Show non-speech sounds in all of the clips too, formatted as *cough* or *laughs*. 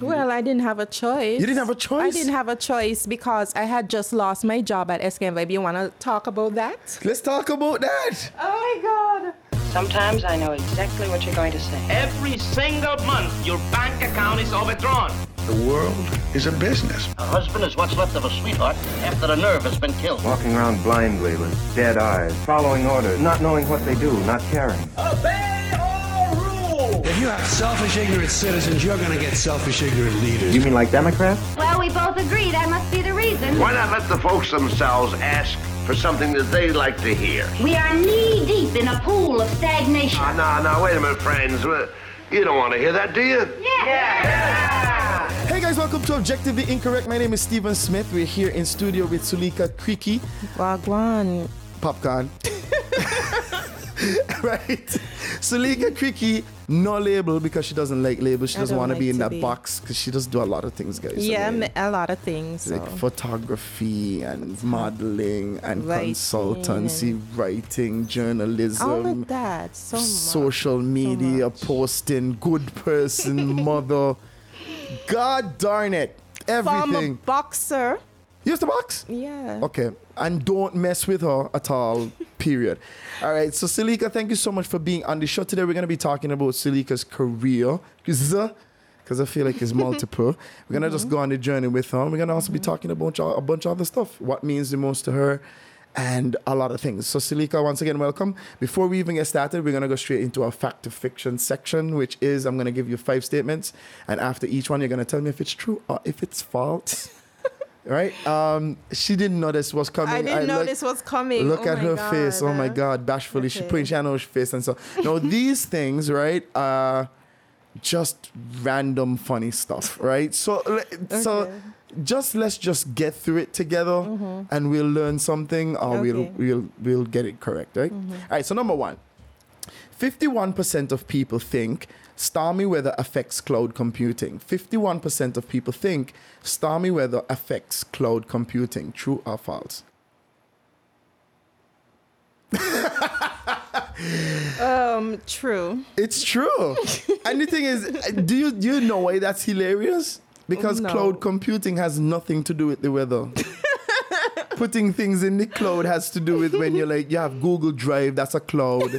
Well, I didn't have a choice. You didn't have a choice? I didn't have a choice because I had just lost my job at SKN Vibe. You want to talk about that? Let's talk about that. Oh my God. Sometimes I know exactly what you're going to say. Every single month, your bank account is overdrawn. The world is a business. A husband is what's left of a sweetheart after the nerve has been killed. Walking around blindly with dead eyes, following orders, not knowing what they do, not caring. Obey all rules. If you have selfish, ignorant citizens, you're going to get selfish, ignorant leaders. You mean like Democrats? Well, we both agree that must be the reason. Why not let the folks themselves ask for something that they like to hear? We are knee deep in a pool of stagnation. Ah, no, no, wait a minute, friends. You don't want to hear that, do you? Yeah. Hey guys, welcome to Objectively Incorrect. My name is Stephen Smith. We're here in studio with Suelika Creque, Wagwan. Popcorn. *laughs* *laughs* right? Suelika Creque, no label because she doesn't like labels. She I doesn't want to be in that be. box because she does do a lot of things, guys. Yeah, mean, m- a lot of things. So. like photography and modeling and Writing consultancy, writing, journalism. All of that. So much. social media much. posting, good person, *laughs* mother. God darn it. Former Everything. boxer. Use the box? Yeah. Okay. And don't mess with her at all. *laughs* Period. All right. So, Suelika, thank you so much for being on the show today. We're going to be talking about Suelika's career. Because I feel like it's *laughs* multiple. We're going to just mm-hmm. go on the journey with her. We're going to also be mm-hmm. talking about a bunch of other stuff. What means the most to her and a lot of things. So, Suelika, once again, welcome. Before we even get started, we're going to go straight into our fact to fiction section, which is I'm going to give you five statements. And after each one, you're going to tell me if it's true or if it's false. Right? Um, she didn't this was coming. I didn't look- this was coming. Look Oh at her face. Oh my God. Bashfully. She Okay. she had no face and so. No, *laughs* these things, right, are just random funny stuff, right? So, le- so Okay. just let's just get through it together mm-hmm. and we'll learn something or we'll, we'll, we'll get it correct, right? Mm-hmm. All right. So, number one 51% of people think stormy weather affects cloud computing. 51% of people think stormy weather affects cloud computing. True or false? Um, true. It's true. *laughs* and the thing is, do you do you know why that's hilarious? Because No. cloud computing has nothing to do with the weather. *laughs* Putting things in the cloud has to do with when you're like you have Google Drive, that's a cloud.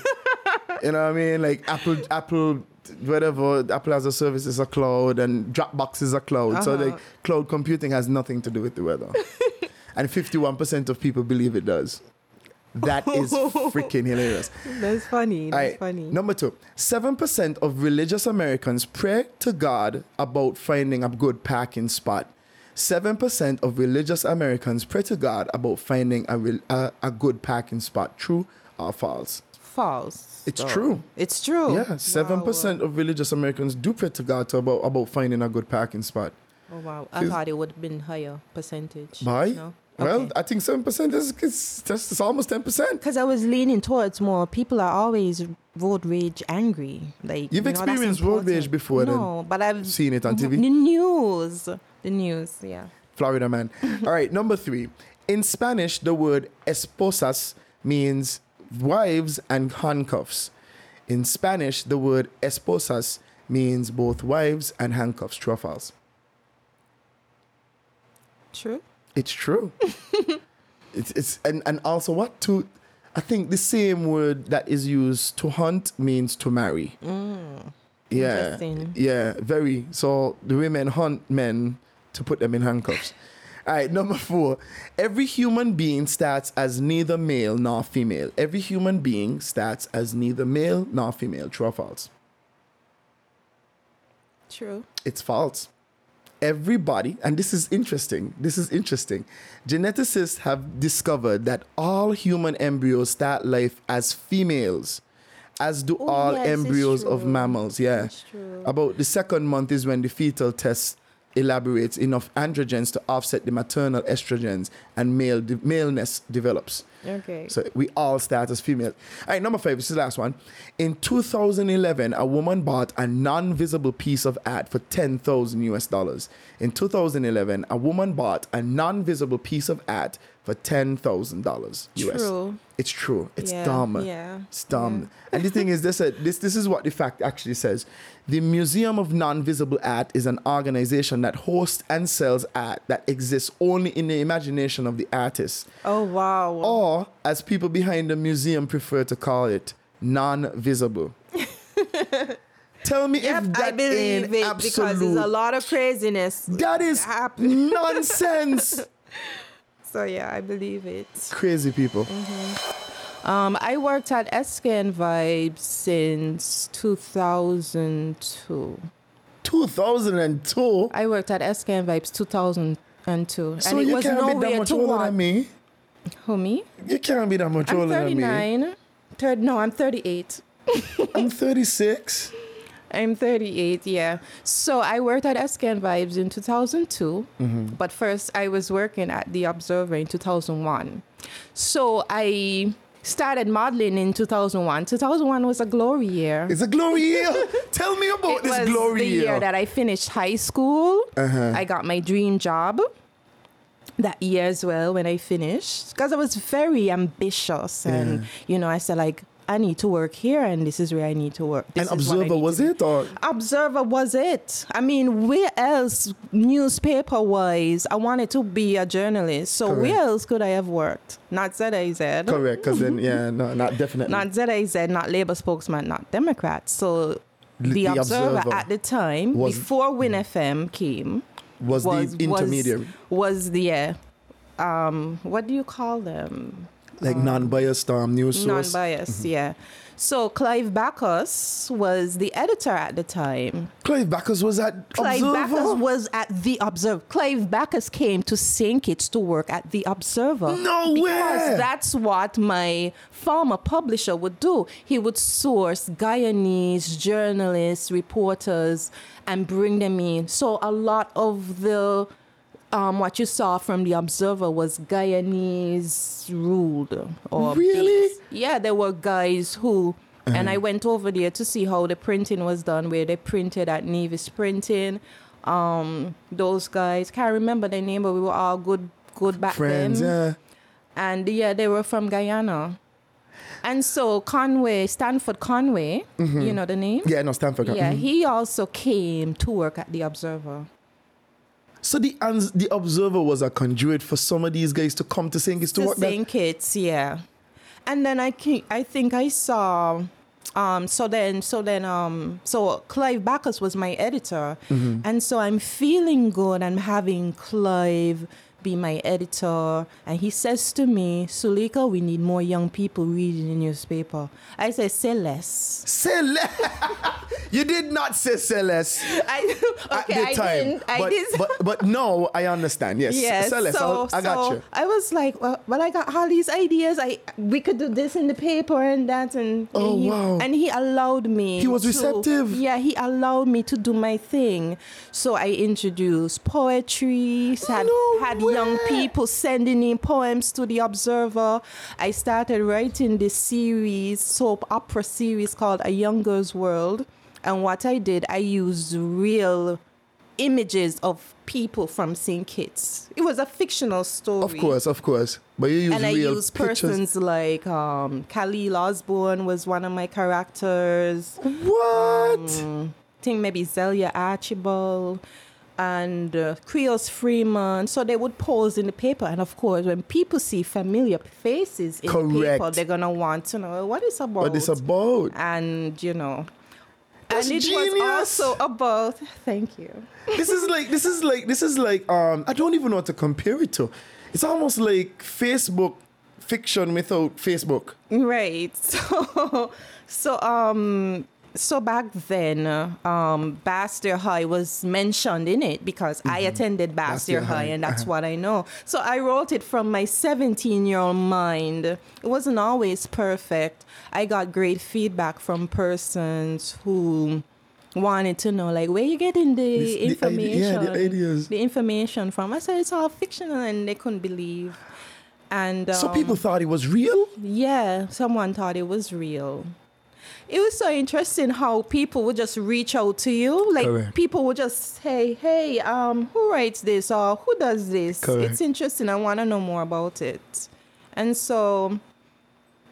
you know what I mean? Like Apple Apple whatever Apple has a service is a cloud and Dropbox is a cloud. So Uh-huh. like cloud computing has nothing to do with the weather. *laughs* and 51% of people believe it does. That is *laughs* freaking hilarious. That's funny. That's right, funny. Number two, 7% of religious Americans pray to God about finding a good parking spot. 7% of religious Americans pray to God about finding a, rel- a, a good parking spot. True or false? False. It's true. It's true. Yeah, 7% of religious Americans do pray to God to about, about finding a good parking spot. Oh wow. I thought it would have been higher percentage. Why? Well, Okay. I think 7% is, is just it's almost 10%. Because I was leaning towards more people are always road rage angry. Like You've you know, experienced road rage before then? No, but I've Seen it on TV? The news. The news, yeah. Florida man. *laughs* All right, number three. In Spanish, the word esposas means wives and handcuffs. In Spanish, the word esposas means both wives and handcuffs. True false? True. It's true. *laughs* it's, it's and, and also what to I think the same word that is used to hunt means to marry. Yeah. Mm. Interesting. Yeah, very. So the women hunt men to put them in handcuffs. All right, number four. Every human being starts as neither male nor female. Every human being starts as neither male nor female. True or false? True. It's false. Everybody, and this is interesting. This is interesting. Geneticists have discovered that all human embryos start life as females, as do Oh, all yes, embryos of mammals. Yeah. About the second month is when the fetal test elaborates enough androgens to offset the maternal estrogens and male de- maleness develops. Okay. So we all start as female. All right, number five, this is the last one. In 2011, a woman bought a non-visible piece of art for 10,000 US dollars. In 2011, a woman bought a non-visible piece of art for $10,000 US. True. It's true. It's Yeah, dumb. yeah, It's dumb. And the thing is, this, uh, this this is what the fact actually says. The Museum of Non-Visible Art is an organization that hosts and sells art that exists only in the imagination of the artist Oh wow. or as people behind the museum prefer to call it, non-visible. *laughs* Tell me Yep, if that I believe ain't it absolute. because there's a lot of craziness. that is happening. nonsense. *laughs* So yeah, I believe it. Crazy people. Um, I worked at SKN Vibes since 2002. 2002. I worked at SKN Vibes 2002, So and it you was can't be that much to older walk. than me. Who me? You can't be that much I'm older than me. 39. Third, no, I'm 38. I'm *laughs* 36. I'm 38, yeah. So I worked at SKN Vibes in 2002, Mm-hmm. but first I was working at The Observer in 2001. So I started modeling in 2001. 2001 was a glory year. It's a glory year. *laughs* Tell me about it this was glory the year. year. that I finished high school. Uh-huh. I got my dream job that year as well when I finished because I was very ambitious and you know I said like I need to work here and this is where I need to work. This An is what I observer was it or Observer was it. I mean, where else, newspaper wise, I wanted to be a journalist. So Correct. where else could I have worked? Not ZIZ. correct? Because then yeah, no, not definitely. Not ZIZ, not Labour spokesman, not Democrat. So the, The Observer, Observer at the time, was- before WINN FM came, was, was the intermediary, Was, was the uh, um, what do you call them? Like non-biased um, news source. Non-biased, yeah. So Clive Bacchus was the editor at the time. Clive Bacchus was at Observer. Clive Observer. Bacchus was at the Observer. Clive Bacchus came to St. Kitts to work at the Observer. No because way! that's what my former publisher would do. He would source Guyanese journalists, reporters, and bring them in. So a lot of the um, what you saw from the Observer was Guyanese ruled or Really? based. Yeah, there were guys who, and I went over there to see how the printing was done, where they printed at Nevis Printing. Um, those guys can't remember their name, but we were all good, good back Friends, then. yeah. And yeah, they were from Guyana. And so Conway, Stanford Conway, you know the name? Yeah, no, Stanford. Yeah, mhm. he also came to work at the Observer. So the the observer was a conduit for some of these guys to come to St. Kitts to to work. there. St. Kitts, yeah. And then I can, I think I saw um so then so then um so Clive Bacchus was my editor Mm-hmm. and so I'm feeling good I'm having Clive be my editor and he says to me Suelika we need more young people reading the newspaper I say say less Celeste. *laughs* you did not say Celeste *laughs* I at okay the I time. didn't I but, did but but no, I understand. Yes, Yes, Celeste, so, I'll- I got so you. I was like, well, well, I got all these ideas. I we could do this in the paper and that, and Oh, he, wow. And he allowed me. He was to- receptive. Yeah, he allowed me to do my thing. So I introduced poetry. Had No had young people sending in poems to the Observer. I started writing this series, soap opera series called A Young Girl's World. And what I did, I used real images of people from St. Kitts. It was a fictional story. Of course, of course. But you use And I used persons like um, Khalil Osborne was one of my characters. What? I think maybe Zelia Archibald and uh, Creoles Freeman. So they would pose in the paper. And of course, when people see familiar faces in the paper, they're going to want to know what it's about. What is about? And, you know. That's and it genius. was also about, thank you. *laughs* this is like this is like this is like um I don't even know what to compare it to. It's almost like Facebook fiction without Facebook. Right. *laughs* So, so um, so back then, um, Basseterre High was mentioned in it because I attended Basseterre, High, High, and that's uh-huh. what I know. So I wrote it from my 17-year-old mind. It wasn't always perfect. I got great feedback from persons who wanted to know like where you getting the This- the ide- information yeah, the ideas. the information from i said it's all fictional and they couldn't believe And So um, people thought it was real? yeah, someone thought it was real. It was so interesting how people would just reach out to you. Like Correct. people would just say, "Hey, um, who writes this or who does this?" Correct. It's interesting. I want to know more about it. And so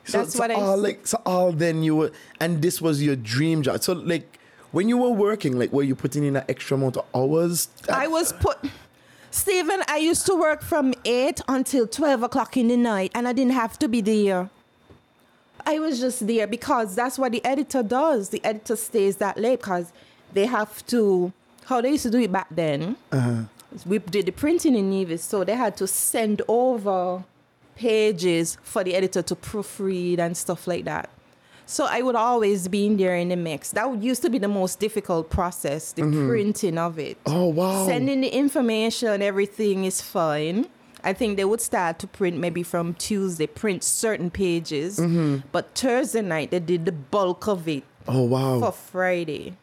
So, that's so what I all s- like so all then you were and this was your dream job. So like when you were working, like were you putting in an extra amount of hours? I was put. Stephen, I used to work from 8 until 12 o'clock in the night, and I didn't have to be there. I was just there because that's what the editor does. The editor stays that late because they have to, how they used to do it back then. Uh-huh. We did the printing in Nevis, so they had to send over pages for the editor to proofread and stuff like that. So I would always be in there in the mix. That used to be the most difficult process, the mm-hmm. printing of it. Oh wow. Sending the information, everything is fine. I think they would start to print maybe from Tuesday, print certain pages. Mm-hmm. But Thursday night, they did the bulk of it oh wow. for Friday.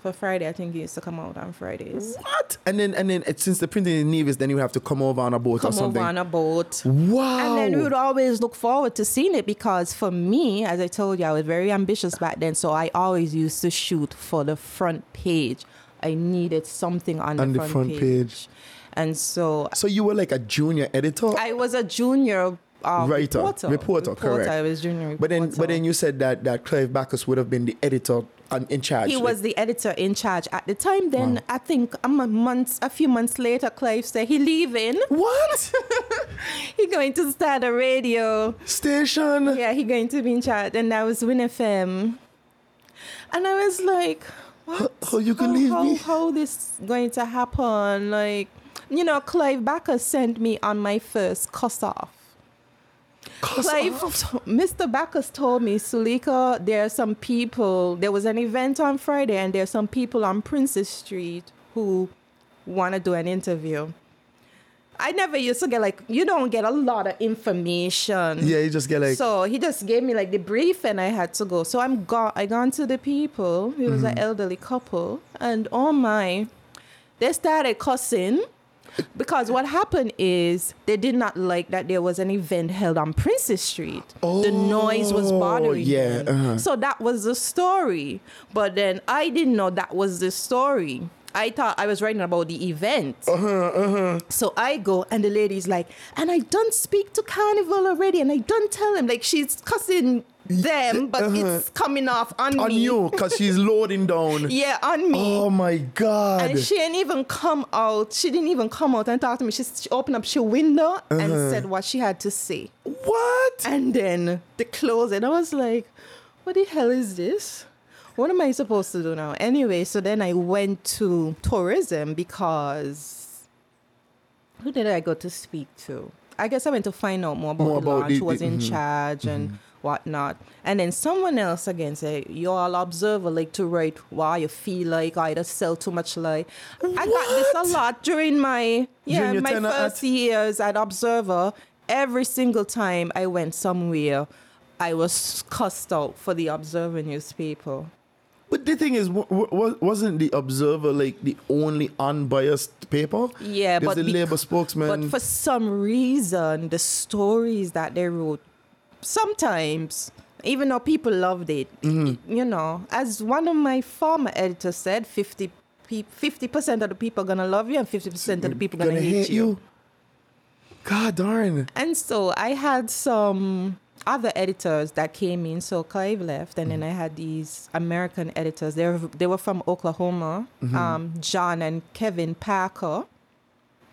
For Friday, I think it used to come out on Fridays. What? And then and then it, since the printing in Nevis, then you have to come over on a boat or something. Come over on a boat. wow. And then we would always look forward to seeing it because for me, as I told you, I was very ambitious back then. So I always used to shoot for the front page. I needed something on, On the, the front, front page. page. And so so you were like a junior editor? I was a junior uh, Writer. reporter. Reporter, correct. I was junior reporter. but then but then you said that that Clive Bacchus would have been the editor and in charge. he like- was the editor in charge at the time. Then Wow. I think a m- months, a few months later, Clive said he leaving. What? *laughs* he going to start a radio. Station. Yeah, he going to be in charge, and that was WINN FM. And I was like, what? how you can how, leave how, me? How this going to happen? Like, you know, Clive Bacchus sent me on my first cuss off. Clive, Mr. Bacchus told me, Suelika, there are some people, there was an event on Friday, and there are some people on Princess Street who want to do an interview. I never used to get like, you don't get a lot of information. Yeah, you just get like so he just gave me like the brief and I had to go. So I'm go I gone to the people. It was Mm-hmm. an elderly couple. And oh my, they started cussing. Because what happened is they did not like that there was an event held on Princess Street. the noise was Oh, bothering yeah, them. uh-huh. So that was the story. But then I didn't know that was the story. I thought I was writing about the event. Uh-huh, So I go and the lady's like, and I don't speak to Carnival already, and I don't tell him. Like she's cussing them, but it's coming off on, uh-huh. on me. you because she's loading down. Yeah, on me. Oh my god. And she didn't even come out. She didn't even come out and talk to me. She, she opened up her window Uh-huh. and said what she had to say. what? And then the close, and I was like, what the hell is this? What am I supposed to do now? Anyway, so then I went to tourism because who did I go to speak to? I guess I went to find out more about More the about launch, the- who was in mhm, charge and whatnot. And then someone else again say, You all observer like to write why you feel like I just sell too much lie. I got this a lot during my yeah, During my first at- years at Observer. Every single time I went somewhere, I was cussed out for the Observer newspaper. But the thing is, w- w- wasn't the Observer like the only unbiased paper? Yeah, There's but the bec- Labour spokesman. But for some reason, the stories that they wrote, sometimes, even though people loved it, Mm-hmm. you know, as one of my former editors said, 50 percent of the people are gonna love you and fifty percent of the people are gonna, hate, you. God darn. And so I had some other editors that came in. So Clive left, and then I had these American editors. They were, they were from Oklahoma, Mm-hmm. um, John and Kevin Parker.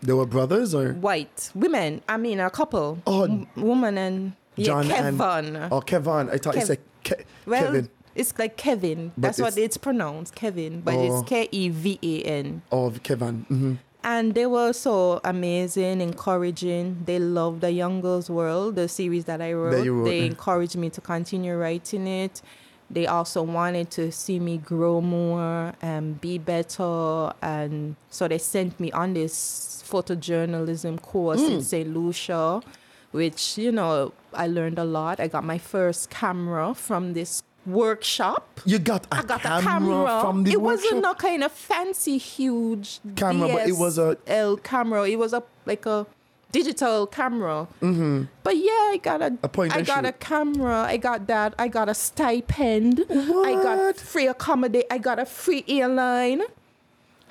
They were brothers or white women. I mean, a couple. Oh. M- woman and yeah, John and Kevin. Oh, Kevin. I thought you Kev- said Ke- well, Kevin. it's like Kevin. But That's what it's- it's pronounced, Kevin. But Oh. it's K E V A N. Oh, Kevin. hmm And they were so amazing, encouraging. They loved the Young Girls World, the series that I wrote. you wrote, they yeah. encouraged me to continue writing it. They also wanted to see me grow more and be better. And so they sent me on this photojournalism course Hmm. in St. Lucia, which, you know, I learned a lot. I got my first camera from this workshop. You got a I got camera, a camera from the It workshop? wasn't a kind of fancy, huge Camera, but it was a L camera. It was a like a digital camera. Mm-hmm. But yeah, I got a, A point I got a camera. I got that. I got a stipend. I got What? free accommodate. I got a free airline.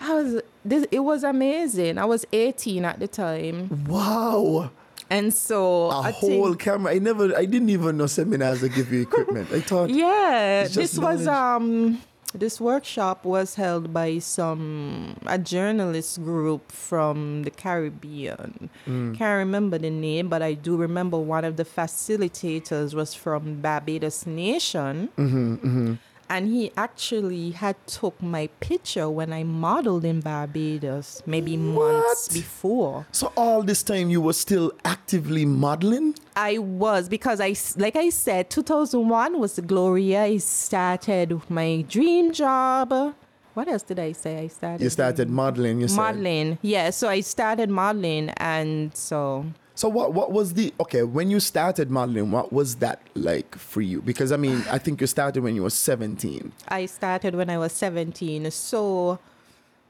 I was this. It was amazing. I was 18 at the time, Wow. And so A I whole think, camera. I never I didn't even know seminars that give you equipment. I thought *laughs* yeah, this was um. This workshop was held by some a journalist group from the Caribbean. Mm. Can't remember the name, but I do remember one of the facilitators was from Barbados Nation. Mm-hmm, And he actually had took my picture when I modeled in Barbados, maybe months before. So all this time you were still actively modeling? I was because I, like I said, 2001 was the glory. I started my dream job. What else did I say? I started. You started modeling, you said. modeling. Yeah, so I started modeling, and so So what what was the okay, when you started modeling, what was that like for you? Because I mean, I think you started when you were 17. I started when I was 17. So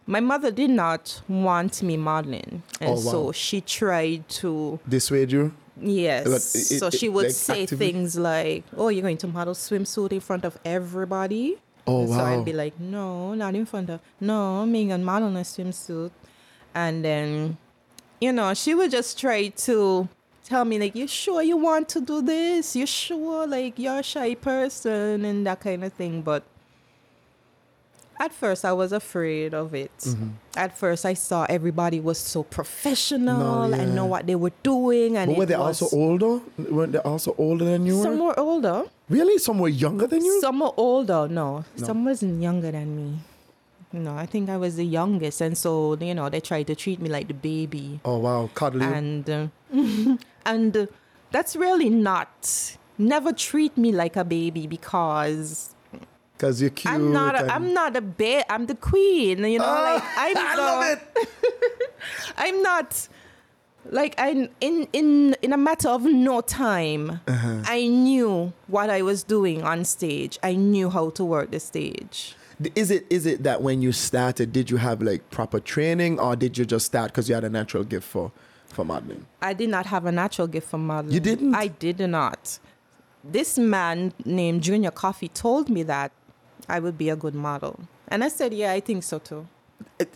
my mother did not want me modeling, oh, and Oh, wow. so she tried to Dissuade you? Yes. It- so she would like, say actively? things like, "Oh, you're going to model swimsuit in front of everybody." Oh, And So. I'd be like, "No, not in front of. No, I'm being a model in a swimsuit," and then, you know, she would just try to tell me like, "You sure you want to do this? You sure like you're a shy person and that kind of thing?" But at first, I was afraid of it. Mm-hmm. At first, I saw everybody was so professional No, and know what they were doing, and But were they was, also older? Weren't they also older than you Some were? were older. Really? Some were younger than you? Some were older. No, No. some wasn't younger than me. No, I think I was the youngest, and so you know they tried to treat me like the baby, oh wow, cuddly. and uh, *laughs* and uh, that's really not. Never treat me like a baby because Because you're cute. I'm not. A, I'm not a babe. I'm the queen. You know, like I'm *laughs* I the, love it. *laughs* I'm not like I in in in a matter of no time. Uh-huh. I knew what I was doing on stage. I knew how to work the stage. Is it is it that when you started, did you have like proper training, or did you just start because you had a natural gift for for modeling? I did not have a natural gift for modeling. You didn't? I did not. This man named Junior Coffee told me that I would be a good model. And I said, yeah, I think so too.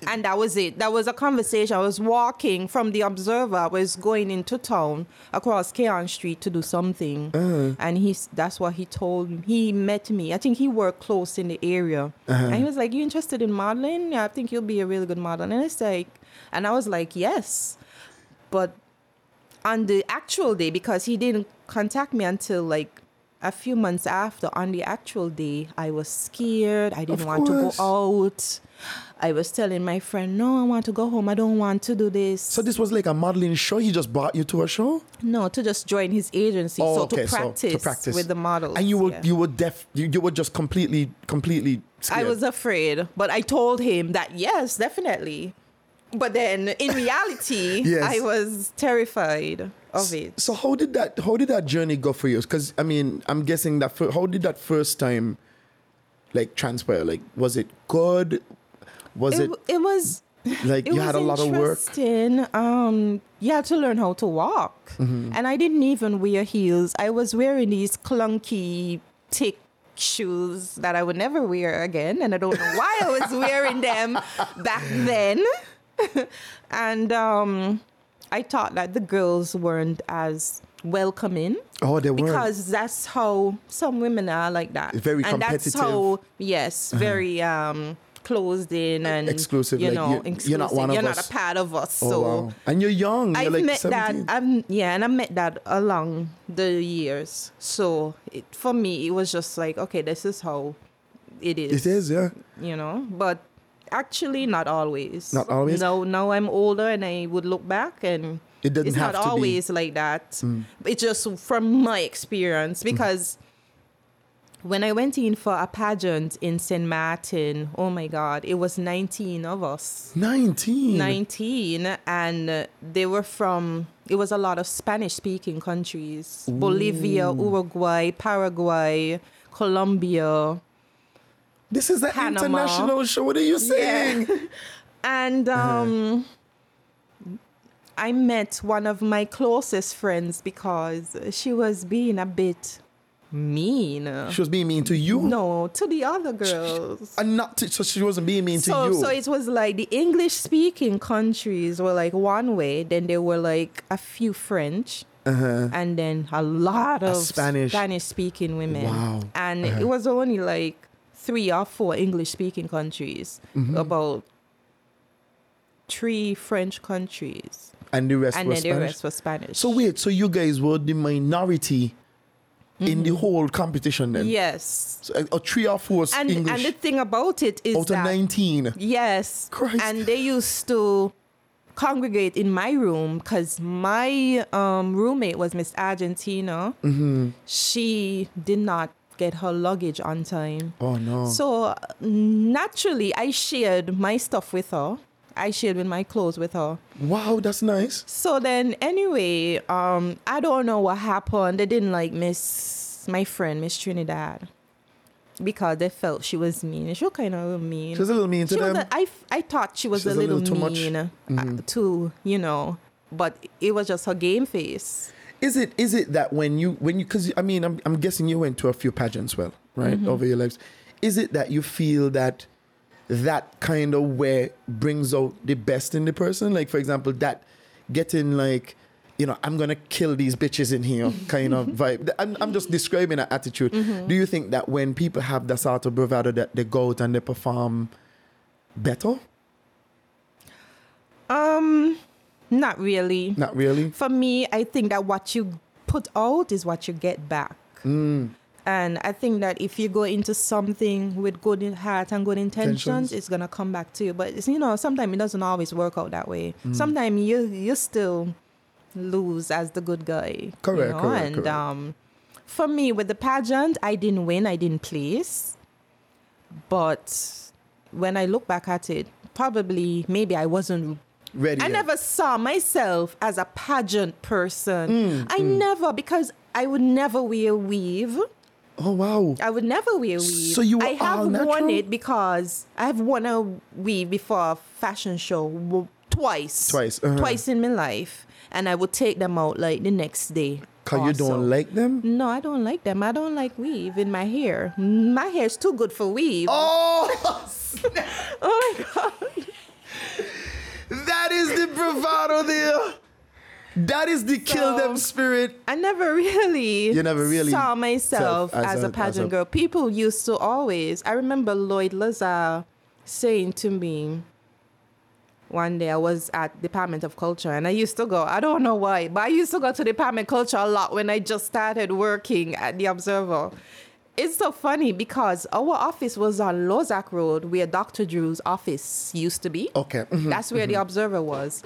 And that was it. That was a conversation. I was walking from the Observer. I was going into town across Cayon Street to do something, uh-huh. and he's that's what he told me. He met me. I think he worked close in the area, uh-huh. and he was like, "You interested in modeling? Yeah, I think you'll be a really good model." And it's like, and I was like, "Yes," but on the actual day because he didn't contact me until like a few months after on the actual day i was scared i didn't want to go out i was telling my friend no i want to go home i don't want to do this So this was like a modeling show. He just brought you to a show. no to just join his agency Oh, so, okay, to so practice to practice with the models And you were yeah. you were deaf. You, you were just completely completely. Scared. i was afraid but i told him that yes definitely but then in reality *laughs* Yes. i was terrified of it So how did that how did that journey go for you? Because I mean, I'm guessing that fir- how did that first time like transpire? Like, was it good? Was it, it, it was like it you had a lot of work? interesting. Um, you had to learn how to walk, Mm-hmm. and I didn't even wear heels. I was wearing these clunky, thick shoes that I would never wear again, and I don't know why I was *laughs* wearing them back then. *laughs* and um, I thought that the girls weren't as welcoming Oh, they weren't. because that's how some women are like that. Very competitive. and that's competitive. Uh-huh. how yes, very um closed in and Exclusive, You like, know, you- you're not one of You're not us. a part of us. Oh, so wow. And you're young. You're I've like met 17. that. I'm yeah, and I met that along the years. So it, for me, it was just like okay, this is how it is. It is, yeah. You know, but actually not always. Not always? No, now I'm older and I would look back and It doesn't it's have not to be. Mm. always like that. It's just from my experience because when I went in for a pageant in St. Martin, oh my God, it was 19 of us. 19. 19 and uh, they were from it was a lot of spanish speaking countries bolivia uruguay paraguay colombia This is an Panama. international show. What are you saying? *laughs* and Uh-huh. um I met one of my closest friends because she was being a bit mean. She was being mean to you? No, to the other girls. And not to, so she wasn't being mean so, to you. So it was like the English speaking countries were like one way, then there were like a few French. Uh-huh. And then a lot A of Spanish. Spanish speaking women. Wow. And Uh-huh. it was only like three or four English speaking countries, Mhm. about three French countries. and the rest and were then the Spanish. rest was Spanish. So wait, so you guys were the minority in the whole competition then? Mm-hmm. Yes. So, uh, or three or four And, English and the thing about it is out of 19. Yes. Christ. And they used to congregate in my room because my um, roommate was Miss Argentina. Mm-hmm. She did not get her luggage on time. Oh no. So naturally, I shared my stuff with her. I shared with my clothes with her. Wow, that's nice. So then, anyway, um, I don't know what happened. They didn't like Miss my friend Miss Trinidad because they felt she was mean. She was kind of mean. She was a little mean to She was them? a- I I thought she was She a little, too much? mean uh, Mhm. to you know, but it was just her game face. Is it is it that when you when you because I mean I'm I'm guessing you went to a few pageants well right Mhm. over your lives, is it that you feel that that kind of way brings out the best in the person? Like for example, that getting like you know I'm gonna kill these bitches in here *laughs* kind of vibe. I'm I'm just describing an attitude. Mhm. Do you think that when people have that sort of bravado that they go out and they perform better? Um, not really. Not really. For me, I think that what you put out is what you get back. Mm. And I think that if you go into something with good heart and good intentions, Intentions. it's gonna come back to you. But it's, you know, sometimes it doesn't always work out that way. Mm. Sometimes you you still lose as the good guy. you Correct, know? correct, And correct. um, for me, with the pageant, I didn't win. I didn't place. But when I look back at it, probably maybe I wasn't Ready. I yet. never saw myself as a pageant person. Mm, I mm. never because I would never wear weave. Oh wow. I would never wear weave. So you I have worn it because I have worn a weave before a fashion show twice. Twice, uh-huh. Twice in my life. And I would take them out like the next day. Cause you don't like them? No, I don't like them. I don't like weave in my hair. My hair is too good for weave. Oh, *laughs* oh my god. That is the bravado there. That is the kill them spirit. I never really, You never really saw myself as as, a- a, as pageant a- girl. People used to always. I remember Lloyd Lazar saying to me one day I was at Department of Culture and I used to go. I don't know why, but I used to go to Department of Culture a lot when I just started working at the Observer. It's so funny because our office was on Lozak Road where Dr. Drew's office used to be. Okay. mhm, That's where the mhm. Observer was.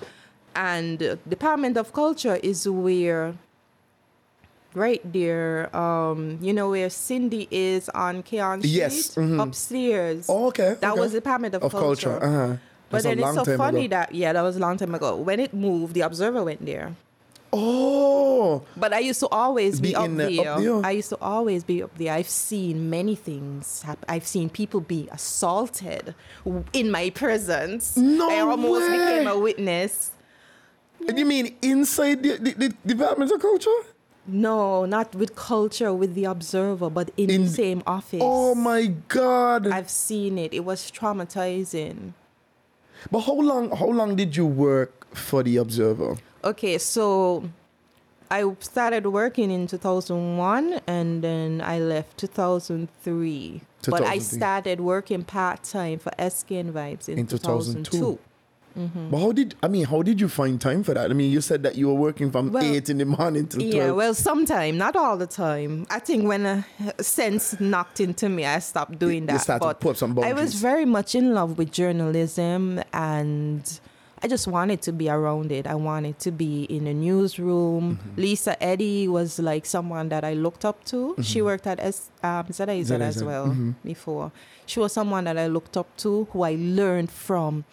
And Department of Culture is where, right there, um, you know, where Cindy is on Cayon Street? Yes, mhm. Upstairs. Oh, okay. That okay. was Department of, of culture. Uh-huh. But then it's so funny ago. that, yeah, that was a long time ago. When it moved, the Observer went there. Oh. But I used to always be, Be up, the- there. up there? I used to always be up there. I've seen many things. hap- I've seen people be assaulted in my presence. No I almost way. became a witness. And you mean inside the, the, the Department of Culture? No, not with culture, with the observer, but in, the same office. Oh my God. I've seen it. It was traumatizing. But how long how long did you work for the Observer? Okay, so I started working in 2001 and then I left 2003. But I started working part time for SKN Vibes in, In 2002. 2002. Mhm. But how did I mean how did you find time for that? I mean you said that you were working from Well, eight in the morning till twelve. Yeah, well, sometime, not all the time. I think when a sense knocked into me, I stopped doing You that. started to but put some I was very much in love with journalism, and I just wanted to be around it. I wanted to be in a newsroom. Mm-hmm. Lisa Eddy was like someone that I looked up to. She Mhm. worked at S- um, ZIZ as well mhm. before. She was someone that I looked up to, who I learned from,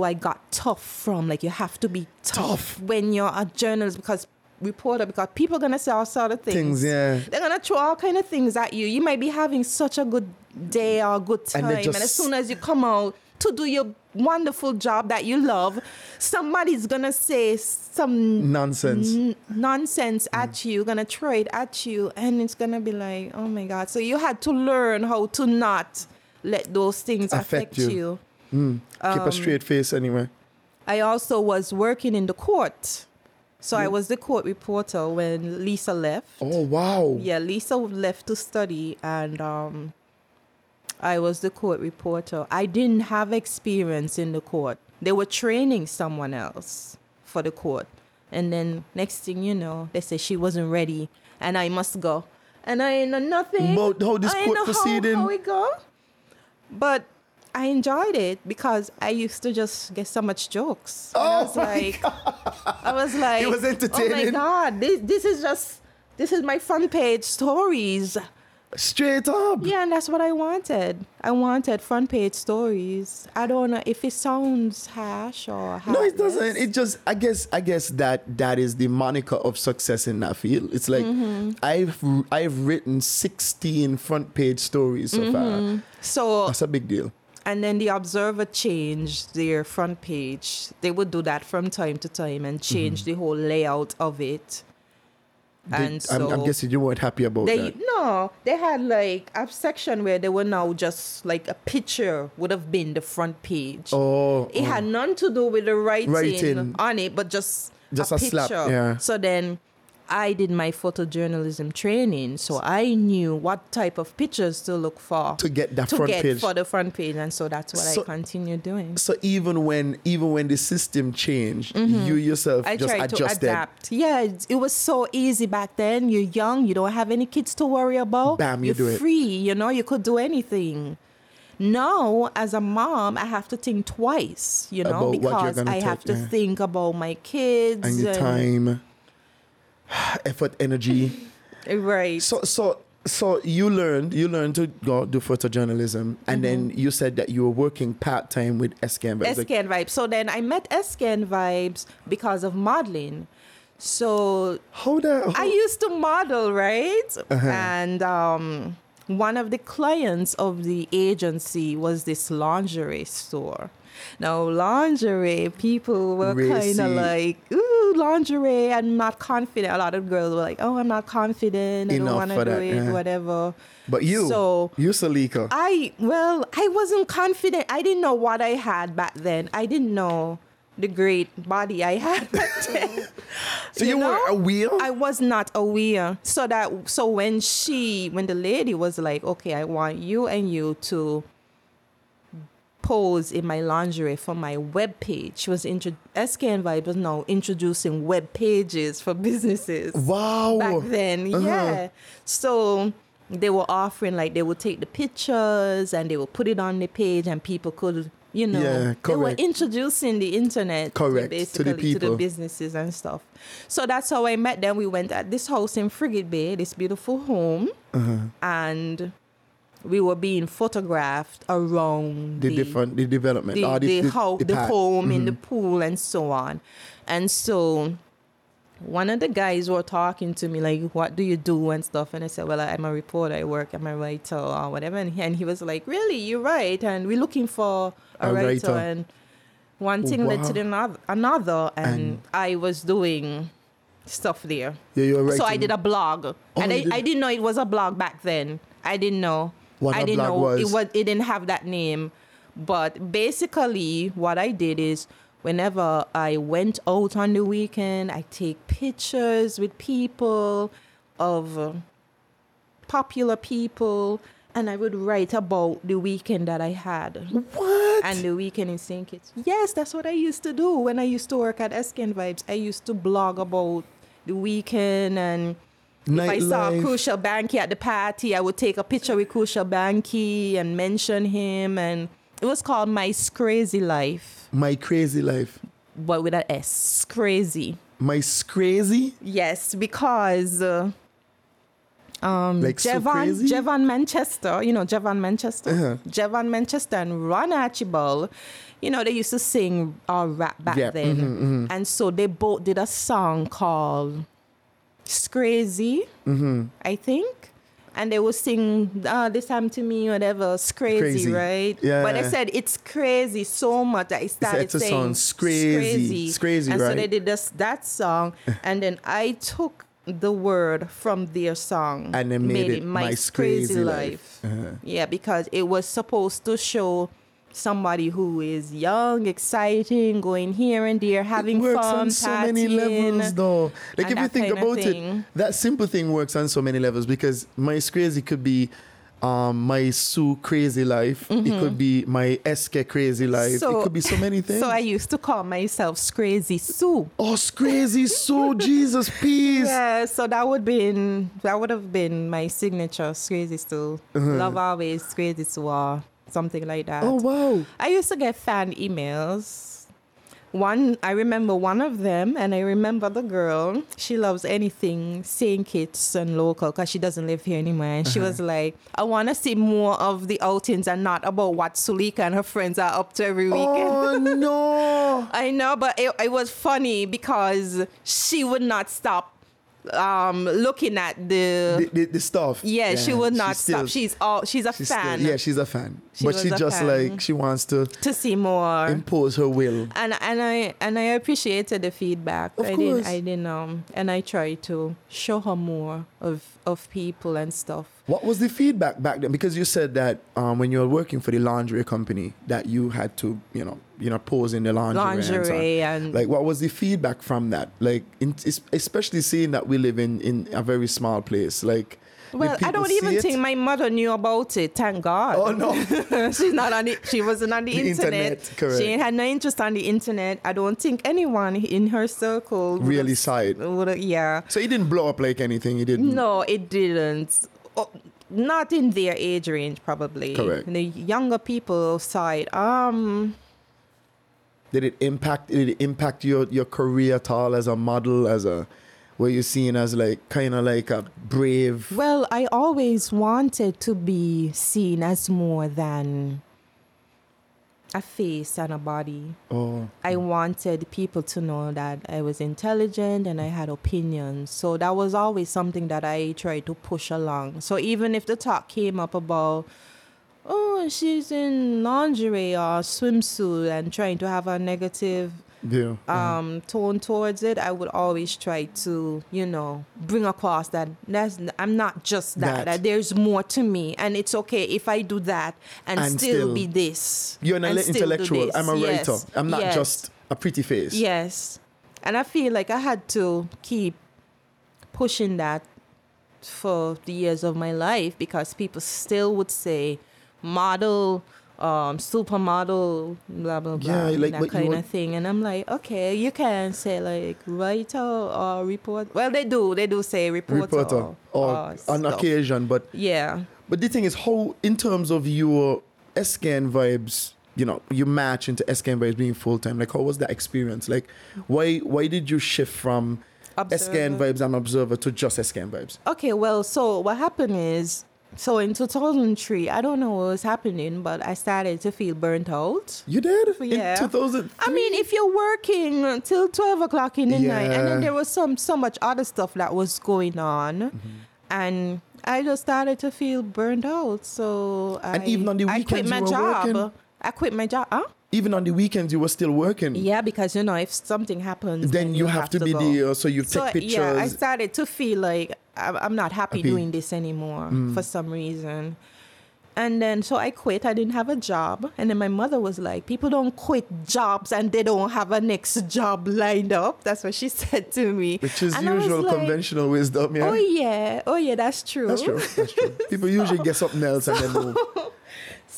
who I got tough from. Like you have to be tough, when you're a journalist because reporter because people are gonna say all sort of things. Things, yeah. They're gonna throw all kind of things at you. You might be having such a good day or a good time, And and, as soon as you come out to do your wonderful job that you love, somebody's gonna say some Nonsense. n- nonsense Mm. at you, gonna throw it at you, and it's gonna be like, oh my god. So you had to learn how to not let those things Affect affect, you. you. Keep Um, a straight face anyway. I also was working in the court. So Mm. I was the court reporter when Lisa left. Oh wow. Yeah, Lisa left to study, and um, I was the court reporter. I didn't have experience in the court. They were training someone else for the court, and then next thing you know, they say she wasn't ready, and I must go, and I ain't know nothing. About how this I court know proceeding? How, how it go, but. I enjoyed it because I used to just get so much jokes. And I Oh was my like, I was like, It was entertaining. Oh my god, this this is just this is my front page stories. Straight up. Yeah, and that's what I wanted. I wanted front page stories. I don't know if it sounds harsh or No, it doesn't. It just I guess I guess that that is the moniker of success in that field. It's like Mm-hmm. I've I've written 16 front page stories so Mm-hmm. far. so That's a big deal. And then the Observer changed their front page. They would do that from time to time and change Mm-hmm. the whole layout of it. They- and so I'm, I'm guessing you weren't happy about They that. no, they had like a section where they were now just like a picture would have been the front page. Oh, It oh. had none to do with the writing, Writing. on it, but just Just a a picture. slap, yeah. So then I did my photojournalism training, so I knew what type of pictures to look for To get that to front get page. for the front page, and so that's what So- I continue doing. So even when even when the system changed, you yourself Mm-hmm. I just tried adjusted. to adapt. Yeah, it, it was so easy back then. You're young, you don't have any kids to worry about. Bam, you it. free, you know, you could do anything. Now, as a mom, I have to think twice, you know, About because I have to yeah. think about my kids and your time, *sighs* effort, energy. *laughs* Right. So so so you learned you learned to go do photojournalism, and then Mm-hmm. you said that you were working part time with SCAN. Vibes. SCAN Vibes. So then I met SCAN Vibes because of modeling. So how the I used to model, right? And um, one of the clients of the agency was this lingerie store. Now, lingerie, people were kind of like, ooh, lingerie. I'm not confident. A lot of girls were like, oh, I'm not confident. I Enough don't want to do that, it, yeah. whatever. but you So you Suelika. I well, I wasn't confident. I didn't know what I had back then. I didn't know the great body I had back *laughs* then. so you, were aware. I was not aware. So that so when she when the lady was like, "Okay, I want you and you to pose in my lingerie for my web page." She was intro SKN Vibe was now introducing web pages for businesses wow. back then. Uh-huh. Yeah. So they were offering like they would take the pictures and they would put it on the page and people could you know Yeah, they were introducing the internet Correct, to the basically to the, people. businesses and stuff. So that's how I met them. We went at this house in Frigate Bay, this beautiful home, Uh-huh. and we were being photographed around the, different the development, the, the, the, ho- the, home in the Mhm. pool and so on. And so one of the guys were talking to me like, "What do you do?" and stuff. And I said, "Well, I'm a reporter. I work. I'm a writer or whatever." And he, and he was like, "Really? You write? And we're looking for a, A writer." writer. And one thing led to another, another and, And- I was doing stuff there. Yeah, you were So I did a blog, and I, did- I didn't know it was a blog back then. I didn't know. I didn't know it was. was. It didn't have that name, but basically, what I did is whenever I went out on the weekend, I take pictures with people of popular people, and I would write about the weekend that I had. What? And the weekend in St. Kitts. Yes, that's what I used to do when I used to work at SKN Vibes. I used to blog about the weekend and if I saw Nightlife. Crucial Banky at the party, I would take a picture with Crucial Banky and mention him. And it was called My Crazy Life, My crazy life. but with an S. Crazy. My crazy. Yes, because uh, um, Like so Jevan, crazy? Jevan Manchester, you know Jevan Manchester, Uh-huh. Jevan Manchester and Ron Archibald, you know they used to sing or rap back Yeah, then, mhm, and so they both did a song called "Scrazy," Mm-hmm. I think. and they would sing uh, this time to me whatever it's crazy, Crazy. right Yeah. but they said it's crazy so much that I started it's a saying song, "It's crazy, it's crazy," and so they did this that song *laughs* and then I took the word from their song And they made it my, My Crazy Life. Uh-huh. yeah because it was supposed to show somebody who is young exciting going here and there having it works fun on so many levels though like if you think about it that simple thing works on so many levels because my crazy could be um, my Sue crazy life. It could be my Eske crazy life. it could be so many things. *laughs* Mm-hmm. So I used to call myself Crazy Sue. oh, crazy Sue, Jesus, peace. *laughs* Yeah, so that would been that would have been my signature, Crazy Sue. Love always, Crazy Sue, something like that. Uh-huh. Oh wow. I used to get fan emails. One, I remember one of them, and I remember the girl. She loves anything St. Kitts and local because she doesn't live here anymore. And she was like, I want to see more of the outings and not about what Suelika and her friends are up to every weekend. Oh no. *laughs* I know, but it, it was funny because she would not stop um, looking at the. the, the, the stuff. yeah, she would not she's still- She's all. She's a she's fan. Still, yeah, she's a fan. She but she just fan. like she wants to to see more. impose her will. and and I and I appreciated the feedback. Of I course. didn't I didn't um and I tried to show her more of of people and stuff. What was the feedback back then? Because you said that um, when you were working for the laundry company, that you had to, you know, you know, pose in the lingerie. and. Lingerie and- like, what was the feedback from that? Like, in, especially seeing that we live in in a very small place. Like, Well, I don't even it? think my mother knew about it. Thank God. Oh no! *laughs* She's not on the, she wasn't on the, *laughs* The internet. internet. She had no interest on the internet. I don't think anyone in her circle Really saw it. yeah. so it didn't blow up like anything. It didn't. No, it didn't. Oh, not in their age range, probably. Correct. The younger people saw it. Um, Did it impact? Did it impact your your career at all as a model? As a were you seen as like kind of like a brave? well, I always wanted to be seen as more than a face and a body. Oh, I wanted people to know that I was intelligent and I had opinions. So that was always something that I tried to push along. So even if the talk came up about, oh, she's in lingerie or swimsuit and trying to have a negative yeah. um, tone towards it, I would always try to, you know, bring across that that's, I'm not just that, That. that. there's more to me. And it's okay if I do that and, And still, still- be this. You're an and still do intellectual. I'm a Yes. writer. I'm not Yes. just a pretty face. Yes. And I feel like I had to keep pushing that for the years of my life because people still would say model, um, supermodel, blah, blah, blah, Yeah, like, that kind of thing. And I'm like, okay, you can say like writer or report. Well, they do. They do say reporter. reporter or, or or on occasion but Yeah. but the thing is how in terms of your SKN vibes you know you match into SKN vibes being full-time like how was that experience like why why did you shift from SKN Observer. vibes and observer to just SKN vibes Okay, well, so what happened is, so in 2003, I don't know what was happening, but I started to feel burnt out. you did Yeah. in 2000 I mean, if you're working till 12 o'clock in the night, and then there was some so much other stuff that was going on, Mm-hmm. and I just started to feel burnt out. So I, And even on the I quit weekends my you were job. working? I quit my job. Huh? even on the weekends you were still working Yeah, because you know, if something happens, then you have to be go. there so you So take pictures yeah, I started to feel like I'm I'm not happy. Mm. doing this anymore for some reason. And then so I quit. I didn't have a job. And then my mother was like, "People don't quit jobs and they don't have a next job lined up." That's what she *laughs* said to me. which is And usual like, conventional wisdom yeah Oh yeah, oh yeah, that's true. that's true that's true *laughs* people usually get something else and then *laughs* move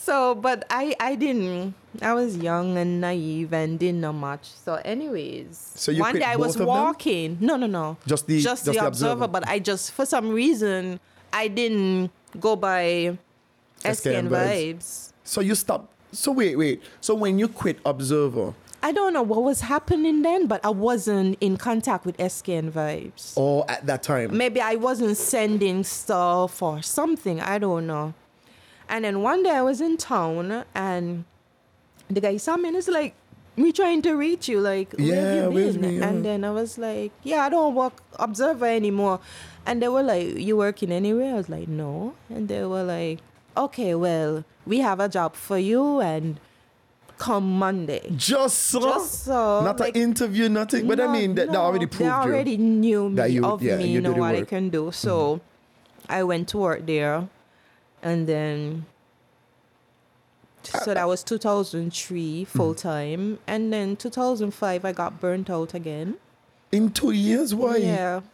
So, but I I didn't. I was young and naive and didn't know much. So, anyways, So you one day I was of them? walking. No, no, no. Just the- just, just the, the observer. observer. But I just for some reason I didn't go by SKN SKN vibes. vibes. so you stopped so wait wait so when you quit observer I don't know what was happening then, but I wasn't in contact with SKN vibes. or at that time Maybe I wasn't sending stuff or something. I don't know. And then one day I was in town and the guy saw me and he's like, me trying to reach you, like, where Yeah, have you been? And then I was like, yeah, I don't work observer anymore. And they were like, You working anywhere? I was like, No. And they were like, Okay, well, we have a job for you and come Monday. Just so, Just so, not like- an interview, nothing. But I mean, that, no, already proved They already you. knew me that you- of yeah, me, you know what I can do. So mm-hmm. I went to work there, and then so that was 2003 Mm-hmm. full time, and then 2005 I got burnt out again. In two years, why? Yeah. *sighs*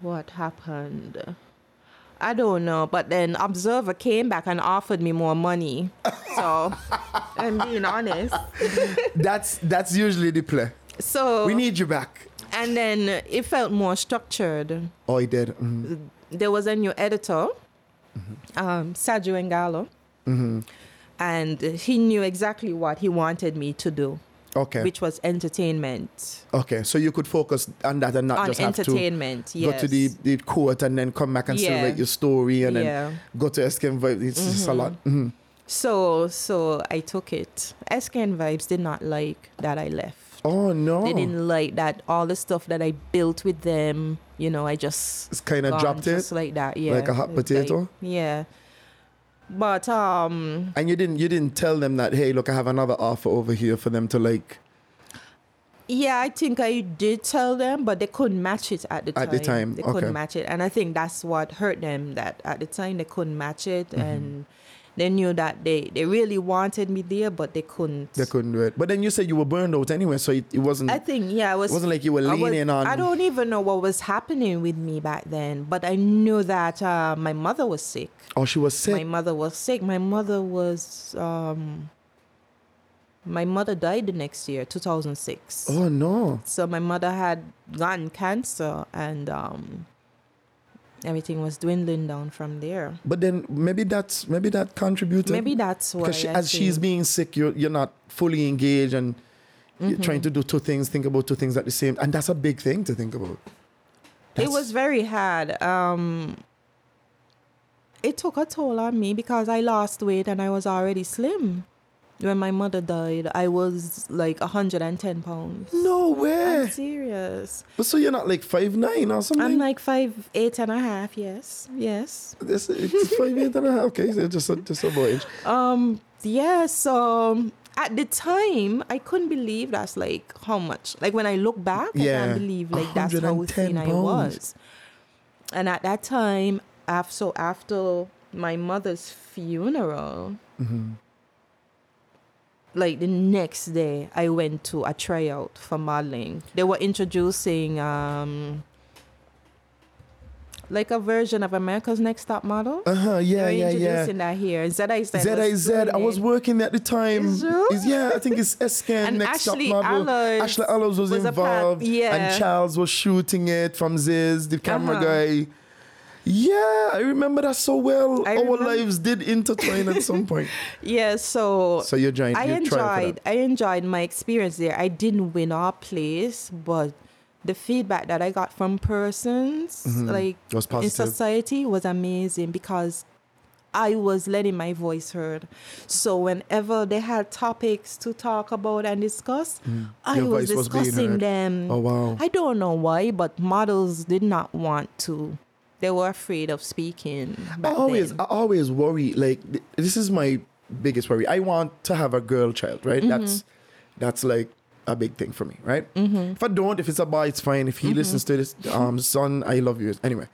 What happened? I don't know, but then Observer came back and offered me more money. So *laughs* I'm being honest. *laughs* That's that's usually the play. So We need you back. and then it felt more structured. Oh, it did. Mhm. There was a new editor, Mm-hmm. um, Sergio Engalo, and he knew exactly what he wanted me to do, Okay. which was entertainment. okay. So you could focus on that and not On just have to entertainment, go to the, the court and then come back and still Yeah. write your story and Yeah. then go to SKN Vibe. It's just a lot. Mhm. So, so I took it. SKN Vibes did not like that I left. Oh no. They didn't like that all the stuff that I built with them. You know, I just It's kinda gone dropped it? like that. Yeah, Like a hot It's like- potato? yeah, but um, And you didn't you didn't tell them that hey look I have another offer over here for them to like yeah, I think I did tell them, but they couldn't match it at the time. At the time, they okay. couldn't match it, and I think that's what hurt them. That at the time they couldn't match it, Mm-hmm. and they knew that they they really wanted me there, but they couldn't. they couldn't do it. But then you said you were burned out anyway, so it, it wasn't I think yeah, it was. it wasn't like you were I was- leaning on I don't even know what was happening with me back then, but I knew that uh, my mother was sick. Oh she was sick. My mother was sick. My mother was. Um, my mother died the next year, 2006. oh no. So my mother had gotten cancer, and um, everything was dwindling down from there. But then maybe that's maybe that contributed. Maybe that's why. because she, as she's being sick, you're you're not fully engaged and you're Mm-hmm. trying to do two things, think about two things at the same, and that's a big thing to think about. it was very hard. Um, it took a toll on me because I lost weight and I was already slim. When my mother died, I was like 110 pounds. no way. I'm serious. But so you're not like five nine or something. I'm like five eight and a half. Yes, yes. This, it's five eight and a half. Okay, so just a, just a boy. Um, yeah. So at the time, I couldn't believe that's like how much. Like when I look back, I can't believe like that's how 110 thin I was. And at that time, after so after my mother's funeral, Mm-hmm. Like the next day, I went to a tryout for modeling. They were introducing um. Like a version of America's Next Top Model. Uh huh. Yeah, yeah, yeah. introducing that here. ZIZ. ZIZ. I doing was working at the time. Is? Is- yeah, I think it's *laughs* SKN And next Ashley top model. Ashley Allows was, was part- involved. yeah. And Charles was shooting it from Ziz, the camera Uh-huh. guy. Yeah, I remember that so well. I Our remember- lives did intertwine at some point. *laughs* Yeah, so So you're joined. I enjoyed I enjoyed my experience there. I didn't win our place, but the feedback that I got from persons like Mm-hmm. Was in society was amazing because I was letting my voice heard. So whenever they had topics to talk about and discuss, I Mm. Your was voice was discussing them. Oh, wow. I don't know why, but models did not want to. They were afraid of speaking. I always, then. I always worry. Like th- this is my biggest worry. I want to have a girl child, right? Mm-hmm. That's that's like a big thing for me, right? If I don't, if it's a boy, it's fine. If he Mm-hmm. listens to this, um, *laughs* son, I love you. Anyway,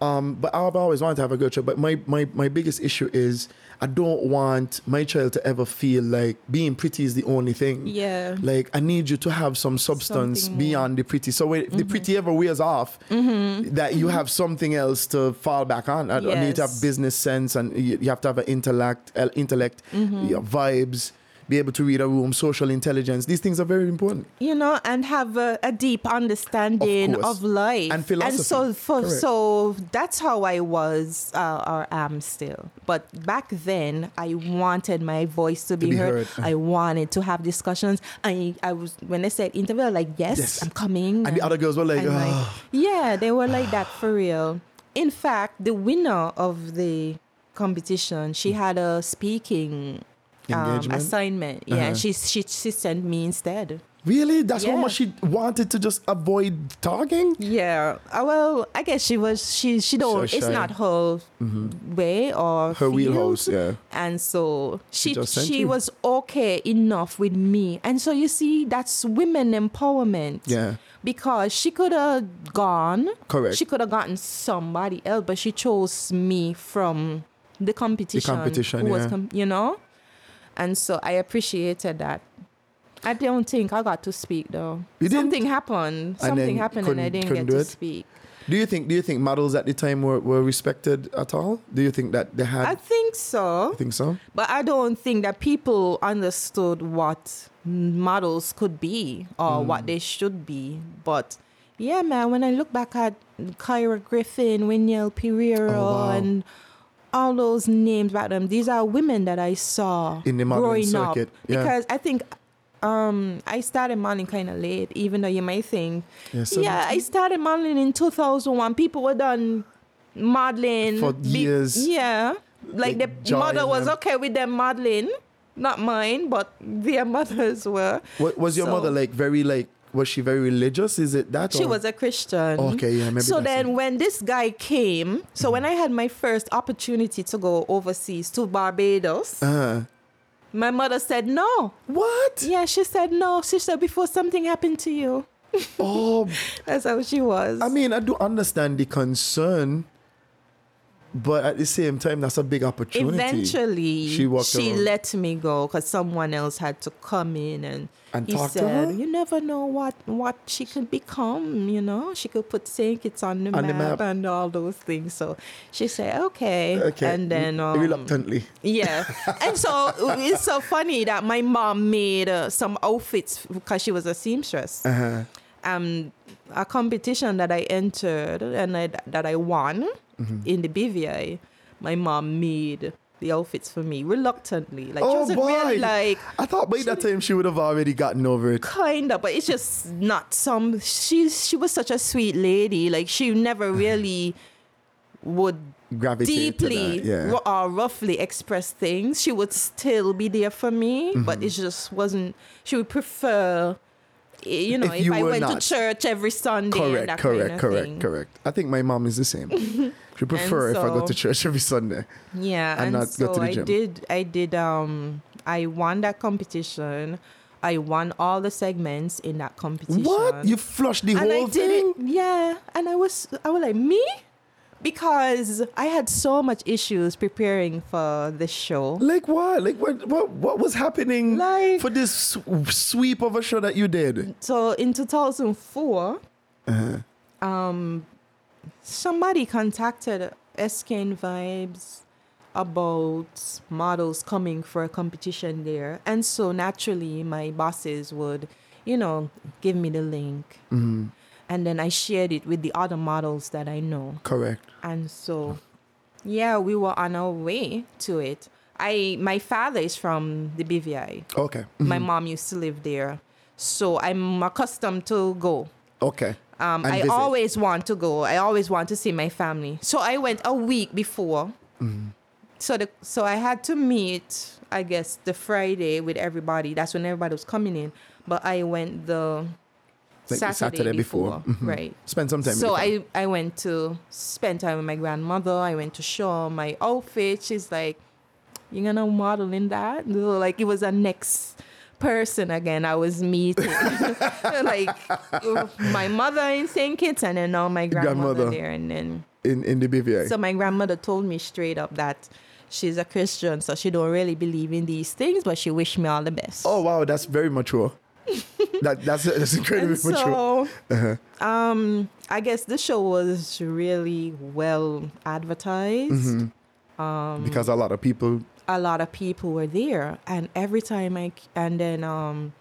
um, but I've always wanted to have a girl child. But my my my biggest issue is I don't want my child to ever feel like being pretty is the only thing. Yeah. Like I need you to have some substance Something more. Mm-hmm. beyond the pretty. So when if the pretty ever wears off, that you have something else to fall back on. I, I need to have business sense, and you, you have to have an intellect, uh, intellect, Mm-hmm. vibes, be able to read a room, social intelligence. These things are very important. you know, and have a, a deep understanding Of of, life And philosophy. And so, for, so that's how I was uh, or am still. But back then, I wanted my voice to be, be heard. heard. I wanted to have discussions. I, I was when they said interview, I was like yes, Yes. I'm coming. And the other girls were like, and "Ah." yeah, they were like that for real. In fact, the winner of the competition, she had a speaking um, assignment. Yeah, Uh-huh. she, she she sent me instead. Really? That's how Yeah. much she wanted to just avoid talking? Yeah. Uh, well, I guess she was she she don't. So it's not her way or Her wheelhouse, yeah. And so she sent she was okay enough with me. And so you see, that's women empowerment. Yeah. Because she could have gone. Correct. She could have gotten somebody else, but she chose me from the competition. The competition, who was yeah. com- you know? And so I appreciated that. I don't think I got to speak though. You? Something happened. Something happened and I didn't get to speak. Do you think do you think models at the time were, were respected at all? Do you think that they had I think so. I think so? But I don't think that people understood what models could be or Mm. what they should be. But yeah, man, when I look back at Kyra Griffin, Winyel Pereira, Oh, wow. and all those names back then, these are women that I saw In the modeling growing up. yeah. Because I think um, I started modeling kind of late, even though you might think, Yeah, yeah, I started modeling in 2001. People were done modeling For be- years. yeah, like, Like the mother was them. okay with them modeling, not mine, but their *laughs* mothers were. What, was your So- mother like very like was she very religious? Is it that She or- was a Christian. Okay, yeah, maybe So then, it. when this guy came, so when I had my first opportunity to go overseas to Barbados, uh, my mother said no. What? Yeah, she said no. She said before something happened to you. Oh *laughs* That's how she was. I mean I do understand the concern but at the same time that's a big opportunity. Eventually, She she, around. let me go because someone else had to come in and, And he talk to said, her? "You never know what what she could become. You know, she could put Saint Kitts on the, On the map, map. and all those things." So she said, "Okay," Okay. and then um, reluctantly. yeah. *laughs* and so it's so funny that my mom made uh, some outfits because she was a seamstress. Uh-huh. Um, a competition that I entered and I, that I won Mm-hmm. in the BVI. My mom made the outfits for me reluctantly. Like she Oh wasn't boy! really like I thought by that time she would have already gotten over it. kind of, but it's just not some. She's she was such a sweet lady. Like she never *laughs* really would Gravitate deeply yeah. or roughly express things. She would still be there for me, Mm-hmm. but it just wasn't. She would prefer. You know, If if, you I went to church every Sunday, and Correct, that correct, kind of correct, thing. correct. I think my mom is the same. *laughs* she prefer if I go to church every Sunday. Yeah, and and, not go so to the gym. I did. I did. Um, I won that competition. I won all the segments in that competition. What? You flushed the and whole I did thing? it. Yeah, and I was. I was like me, because I had so much issues preparing for this show. Like what? Like what? What? What was happening Like- for this sweep of a show that you did? So in 2004, Uh-huh. um, somebody contacted SKN Vibes about models coming for a competition there, and so naturally my bosses would, you know, give me the link, Mm-hmm. and then I shared it with the other models that I know, Correct. and so, yeah, we were on our way to it. I my father is from the BVI. Okay. My mom used to live there, so I'm accustomed to go. Okay. Um, I visit. always want to go. I always want to see my family. So I went a week before. Mm-hmm. So the so I had to meet, I guess, the Friday with everybody. That's when everybody was coming in. But I went the Like Saturday, Saturday before, before. Mhm. right? Spend some time. So I I went to spend time with my grandmother. I went to show my outfit. She's like, "You're gonna model in that?" *laughs* Like it was a next person again. I was meeting *laughs* like my mother in St. Kitts, and then now my grandmother, Grandmother. there, and then in in the BVI. so my grandmother told me straight up that. She's a Christian, so she don't really believe in these things, but she wished me all the best. oh wow, that's very mature. *laughs* that that's that's incredibly And mature. so, um, I guess the show was really well advertised. Mm-hmm. because a lot of people. A lot of people were there, and every time I and then um,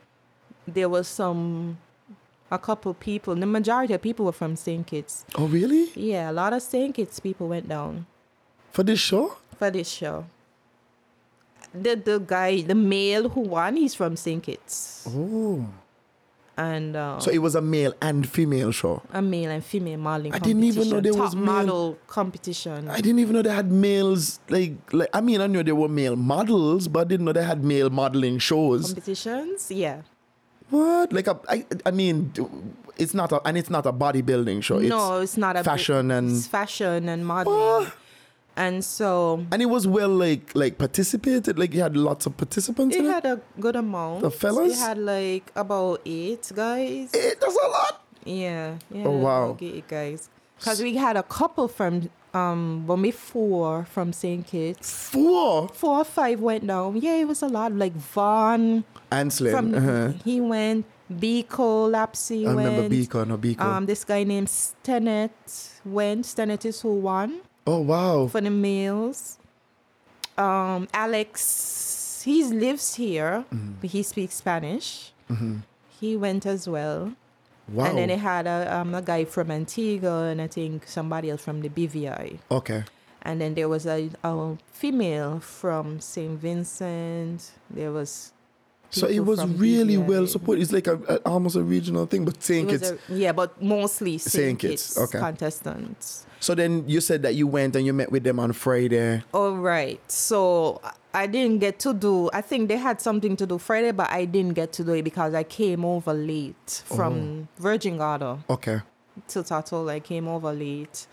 there was some a couple people. The majority of people were from Saint Kitts. Oh really? Yeah, a lot of Saint Kitts people went down For this show? for this show. The the guy, the male who won, he's from Saint Kitts. Oh. And uh, So it was a male and female show. a male and female modeling. Competition. I didn't even know there was male- model competition. I didn't even know they had males. Like, like I mean, I knew there were male models, but I didn't know they had male modeling shows. competitions, yeah. What? Like, a, I, I mean, it's not a, and it's not a bodybuilding show. no, it's not a fashion and it's fashion and modeling. What? And so and it was well like like participated. Like you had lots of participants it in it. had a good amount. The fellas? It had like about eight guys. Eh, that's a lot. Yeah. yeah Oh, wow. Eight guys. Because we had a couple from um when we four from St. Kitts. Four. Four or five went down. Yeah, it was a lot. Like Vaughn And from uh-huh. he went. Biko Lapsy I went. remember Biko. No Biko. Um, this guy named Stenet went. Stenet is who won oh wow. for the males. Um, Alex, he lives here, Mm-hmm. but he speaks Spanish. He went as well. Wow. And then they had a, um, a guy from Antigua and I think somebody else from the BVI. okay. And then there was a, a female from St. Vincent. There was. So it was really BVI. well supported. It's like a, a- almost a regional thing, but It Saint was Kitts. a- yeah, but mostly St. St. Kitts, Kitts okay. contestants. So then you said that you went and you met with them on Friday. All right. So I didn't get to do. I think they had something to do Friday, but I didn't get to do it because I came over late from Oh. Virgin Gorda Okay. to Tortola. I came over late.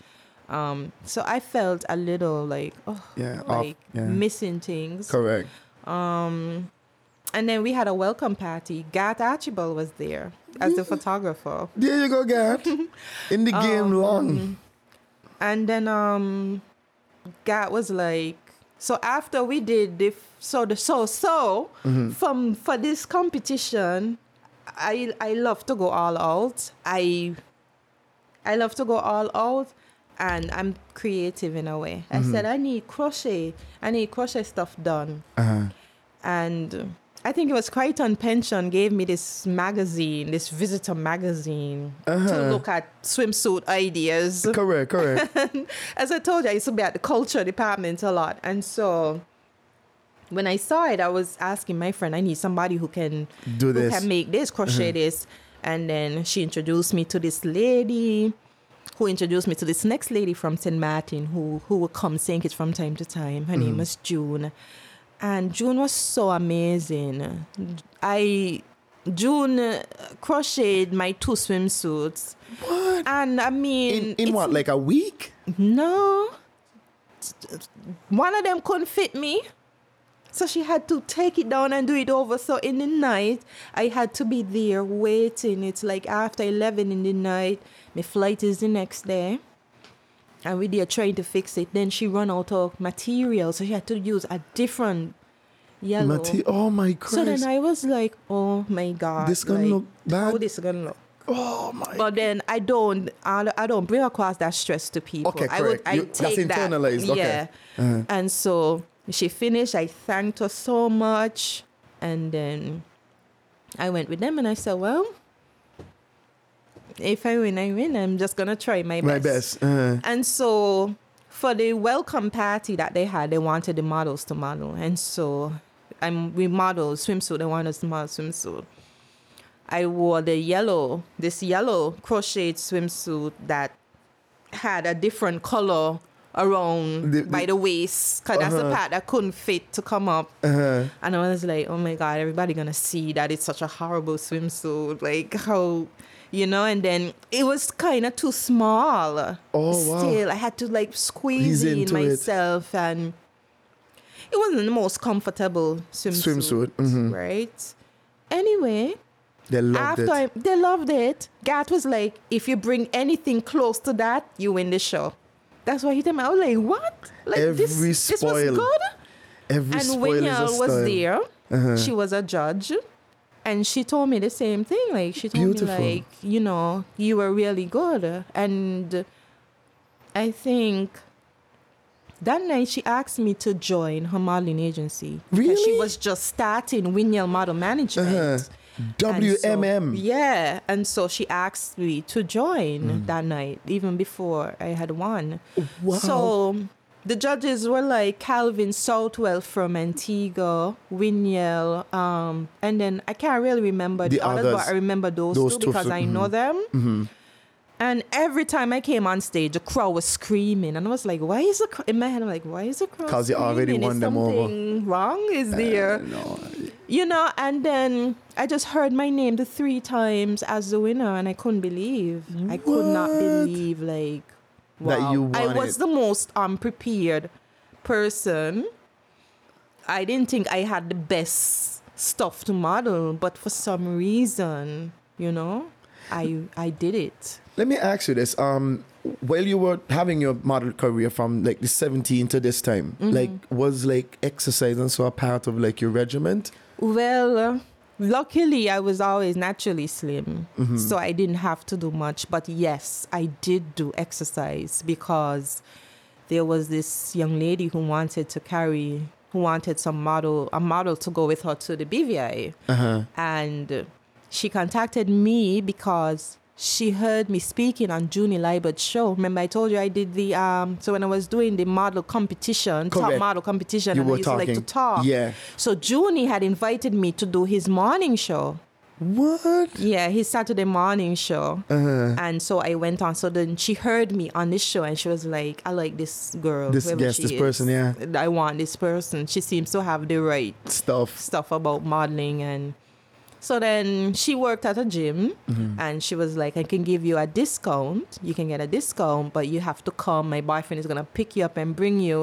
Um, so I felt a little like, oh, Yeah, off- like yeah. missing things. Correct. Um, and then we had a welcome party. Gat Archibald was there as the photographer. There you go, Gat. *laughs* In the game Um, long. And then um Gat was like so after we did the f- so the so so Mm-hmm. from for this competition I I love to go all out. I I love to go all out and I'm creative in a way. Mm-hmm. I said I need crochet. I need crochet stuff done. Uh-huh. And I think it was Crichton Pension gave me this magazine, this visitor magazine, Uh-huh. to look at swimsuit ideas. *laughs* Correct, correct. *laughs* As I told you, I used to be at the culture department a lot. And so when I saw it, I was asking my friend, I need somebody who can Do this, who can make this, crochet this. And then she introduced me to this lady who introduced me to this next lady from St. Martin who who would come sing it from time to time. Her name was June. And June was so amazing. I June crocheted my two swimsuits. What? And I mean In, in what, like a week? no. One of them couldn't fit me. So she had to take it down and do it over. So in the night, I had to be there waiting. It's like after 11 in the night. My flight is the next day. And we there trying to fix it. Then she run out of material. So she had to use a different yellow. Mate- oh my Christ. so then I was like, oh my God. This gonna like, look bad. Oh, this gonna look? oh my But then I don't, I, I don't bring across that stress to people. Okay, I would, correct. I You- that's take that. internalized, okay. Yeah. Uh-huh. And so she finished. I thanked her so much, and then I went with them, and I said, "Well, if I win, I win. I'm just gonna try my best." My best. Uh, And so for the welcome party that they had, they wanted the models to model. And so I'm we modeled swimsuit, they wanted us to model swimsuit. I wore the yellow, this yellow crocheted swimsuit that had a different color around The- by the- the waist, because that's the Uh-huh. part that couldn't fit to come up. uh, And I was like, oh my God, everybody gonna see that it's such a horrible swimsuit. Like how, you know, and then it was kind of too small. Oh, wow. Still, I had to like squeeze in into it. myself and it wasn't the most comfortable swimsuit. Swimsuit, mhm. Right? Anyway, they loved after it. I, they loved it, Gat was like, if you bring anything close to that, you win the show. That's why he told me. I was like, what? Like this, Every this was good? Every and spoil a was there. Uh-huh. She was a judge. And she told me the same thing. Like she told Beautiful. me like, you know, you were really good. And I think that night she asked me to join her modeling agency. Because she was just starting Winyal Model Management. Uh-huh. And so- WMM. yeah. And so she asked me to join Mm. that night, even before I had won. Wow. So the judges were like Calvin Southwell from Antigua, Winyel, um, and then I can't really remember the, The others, others. but I remember those, Those two two, because so- I know them. And every time I came on stage, the crowd was screaming, and I was like, "Why is the cr-? in my head? I'm like, why is the crowd? Because you already won is them over. something wrong? Is there? You know, and then I just heard my name the three times as the winner, and I couldn't believe. I could not believe, like, That wow. you I was it. the most unprepared person. I didn't think I had the best stuff to model, but for some reason, you know, I I did it. Let me ask you this. Um, while you were having your model career from like the 17 to this time, Mm-hmm. like was like exercise and so a part of like your regiment? Well, uh, luckily I was always naturally slim, Mm-hmm. so I didn't have to do much. But yes, I did do exercise because there was this young lady who wanted to carry, who wanted some model, a model to go with her to the BVI, Uh-huh. and she contacted me because she heard me speaking on Junie Leibert's show. Remember, I told you I did the um. So when I was doing the model competition, top model competition, You and were I used to like to talk. Yeah. So Junie had invited me to do his morning show. What? Yeah, his Saturday morning show. Uh-huh. And so I went on. So then she heard me on this show and she was like, I like this girl. This- yes, this is. person, yeah. I want this person. She seems to have the right Stuff. stuff about modeling and so then she worked at a gym Mm-hmm. and she was like, I can give you a discount. You can get a discount, but you have to come. My boyfriend is gonna pick you up and bring you.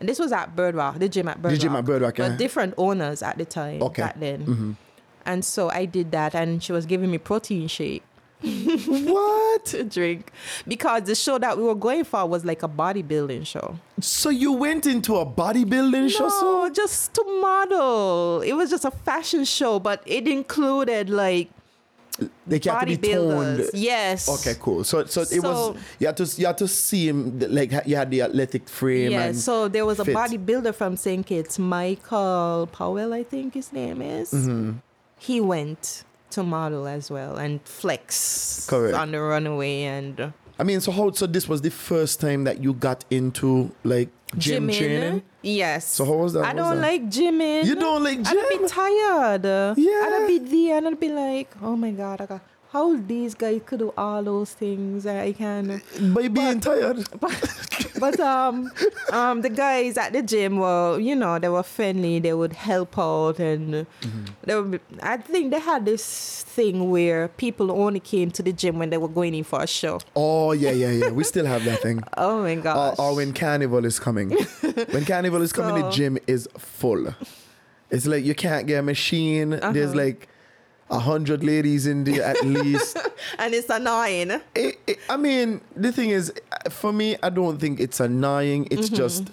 And this was at Bird Rock, the gym at Bird The gym at Rock, But different owners at the time Okay. back then. And so I did that and she was giving me protein shake *laughs* what? to drink. Because the show that we were going for was like a bodybuilding show. So you went into a bodybuilding show? No, So? just to model. It was just a fashion show, but it included like They can't be toned. Yes. Okay, cool. So, so it was you had to you had to see him like you had the athletic frame. Yeah, so there was a fit. bodybuilder from St. Kitts, Michael Powell, I think his name is. Mm-hmm. He went to model as well and flex Correct. on the runaway and uh, I mean, so how? So this was the first time that you got into like gym gymming. training. Yes. So how was that? I don't that? like gymming. You don't like gym. I'd be tired. Yeah. I'd be there and I'd be like, oh my God, I got, how these guys could do all those things I can. By being tired. *laughs* But um, um, the guys at the gym were, you know, they were friendly. They would help out, and they would. Be, I think they had this thing where people only came to the gym when they were going in for a show. Oh yeah, yeah, yeah. We *laughs* still have that thing. Oh my Or, gosh! or when carnival is coming. when *laughs* carnival is coming, the gym is full. It's like you can't get a machine. There's Uh-huh. like a hundred ladies in there at least. *laughs* and it's annoying. It- it- I mean, the thing is, for me, I don't think it's annoying. It's Mm-hmm. just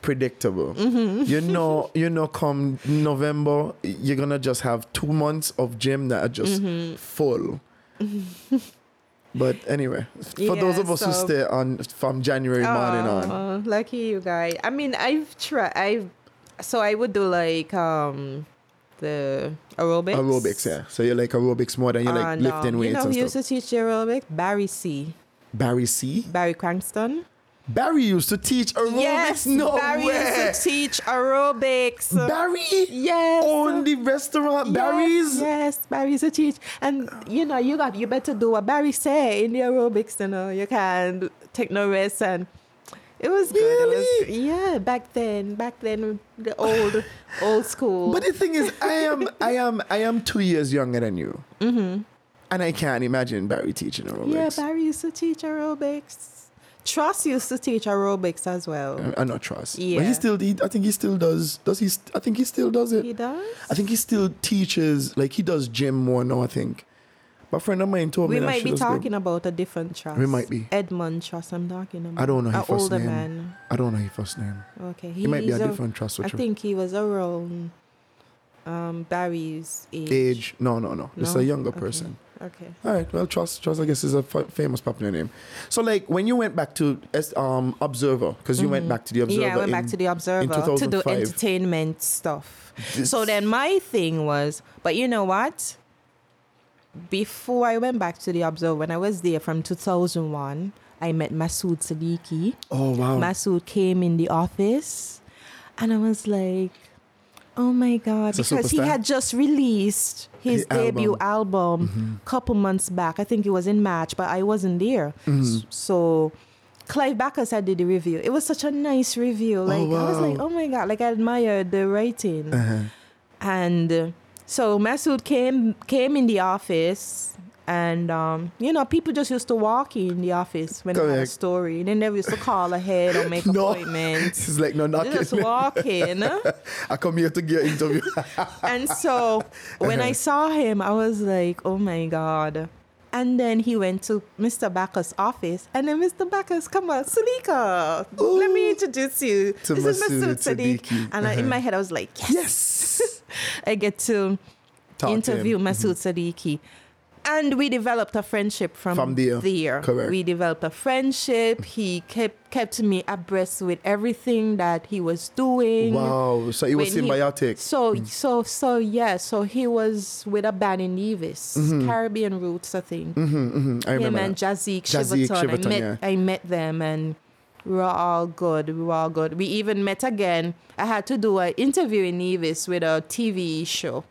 predictable. You know, you know, come November, you're gonna just have two months of gym that are just Mm-hmm. full. *laughs* but anyway, for those of us who so- stay on from January morning on, Oh, lucky you guys. I mean, I've tried. I've so I would do like um the aerobics. aerobics, yeah. So you like aerobics more than you like And, lifting um, weights You know and who used to teach aerobics? Barry C. Barry C. Barry Cranston. Barry used to teach aerobics. yes, no Barry way. used to teach aerobics. Barry yes. owned the restaurant. Yes, Barry's. Yes, Barry used to teach. And you know, you got you better do what Barry say in the aerobics, you know. You can take no rest and it was good. It was Really? yeah, back then. Back then the old old school. But the thing is, I am, I am, I am two years younger than you, mm-hmm. and I can't imagine Barry teaching aerobics. yeah, Barry used to teach aerobics. Trust used to teach aerobics as well. I, I not trust. but Yeah. he still, he, I think he still does. Does he? st- I think he still does it. He does? I think he still teaches. Like he does gym more now. I think. My friend of mine told me We might be talking about a different trust. We might be. Edmund Trust. I'm talking about. I don't know his first older name. man. I don't know his first name. Okay, He might be a he's different trust. I think he was around um, Barry's age. age. No, no, no. It's No? a younger Okay. person. Okay. All right. Well, trust, trust. I guess is a f- famous popular name. So, like, when you went back to um Observer, because you went back to the Observer. Mm-hmm. yeah, I went back to the Observer to do entertainment stuff. This- So then my thing was, but you know what? Before I went back to the Observer, when I was there from 2001 I met Masood Siddiqui. Oh wow. Masood came in the office, and I was like, "Oh my god!" A Because he had just released his The debut album a couple months back. I think it was in March, but I wasn't there. Mm-hmm. So. Clive Bacchus had did the review. It was such a nice review. Like I was like, oh my god! Like I admired the writing. Uh-huh. And so Masood came came in the office, and um, you know, people just used to walk in the office when they had a story. They never used to call ahead or make *laughs* No. appointments. It's like no knocking. just walk in. *laughs* I come here to get interview. and so when I saw him, I was like, oh my God. And then he went to Mr. Bacchus' office, and then Mr. Bacchus, come on, Suelika, let me introduce you. To this is Masood Sadiq. And I, in Uh-huh. my head, I was like, yes, yes. *laughs* I get to Talk interview him. Masood Sadiqui. And we developed a friendship from, From there. Correct. We developed a friendship. He kept kept me abreast with everything that he was doing. Wow. So it was When he- symbiotic. So mm. so so yeah. So he was with a band in Nevis, mm-hmm. Caribbean Roots, I think. Mhm, I Him remember. and Jazik Shiverton. Shiverton, I met yeah. I met them and we were all good. We were all good. We even met again. I had to do an interview in Nevis with a TV show.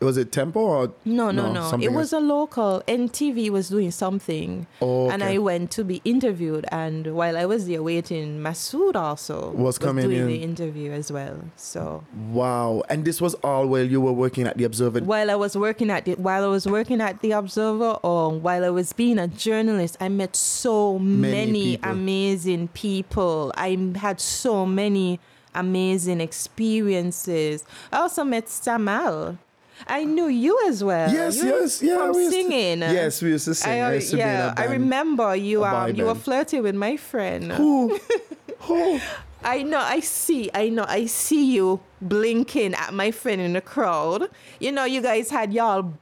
Was it Tempo or No, no, no. something It was else? a local. NTV was doing something. Oh, And. I went to be interviewed. And while I was there waiting, Masood also Was coming doing in. the interview as well. So Wow. And this was all while you were working at the Observer. while I was working at the while I was working at the Observer or while I was being a journalist, I met so Many many, people. amazing people. I had so many amazing experiences. I also met Samal. I knew you as well. Yes, You yes, yeah. From we used to- singing. yes, we used to sing. I, I, to in yeah, I remember you. Um, you were flirting with my friend. Who? *laughs* Who? I know. I see. I know. I see you blinking at my friend in the crowd. You know, you guys had y'all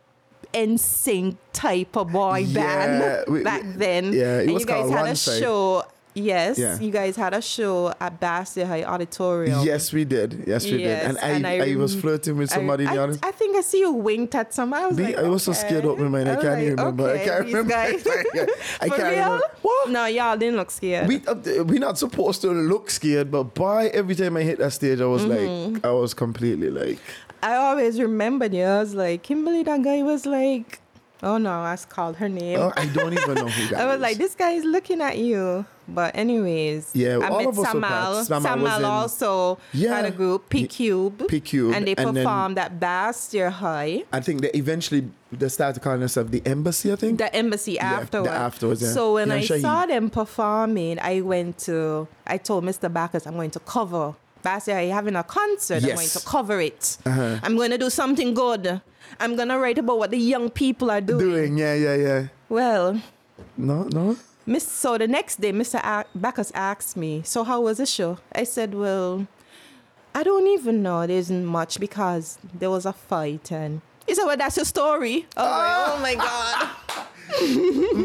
NSYNC type of boy Yeah, band we- back then. yeah, it and was you guys had a Side. show. Yes, Yeah. you guys had a show at Basseterre High Auditorium. Yes, we did. Yes, we Yes, did. And I, and I, I was flirting with somebody I, the audience. I think I see you winked at somebody. I was like, I was so scared okay. up my mind. I can't like, remember. I okay, can't these remember. *laughs* Guys. *laughs* I can't real? remember. What? No, y'all didn't look scared. We uh, we're not supposed to look scared, but by every time I hit that stage, I was Mm-hmm. like, I was completely like, I always remembered you. I was like, Kimberly, that guy was like, oh no, I called her name. oh, I don't even know who *laughs* that I was is. like, this guy is looking at you. But anyways, Yeah, I all met of us Samal. Samal Samal, in- also Yeah. had a group, P Cube. P Cube, And they and then- performed at Basseterre High. I think they eventually they started calling themselves the embassy. I think. The embassy the afterwards. afterwards, yeah. So when Yeah, I Shaheed. saw them performing, I went to, I told Mr. Bacchus, I'm going to cover. Basseterre High having a concert. Yes. I'm going to cover it. Uh-huh. I'm going to do something good. I'm going to write about what the young people are doing. Doing, yeah, yeah, yeah. Well, No, no. Miss, so the next day, Mr. A- Bacchus asked me, "So how was the show?" I said, "Well, I don't even know. There isn't much because there was a fight." And he said, "Well, that's your story." Was like, "Oh my god!" *laughs*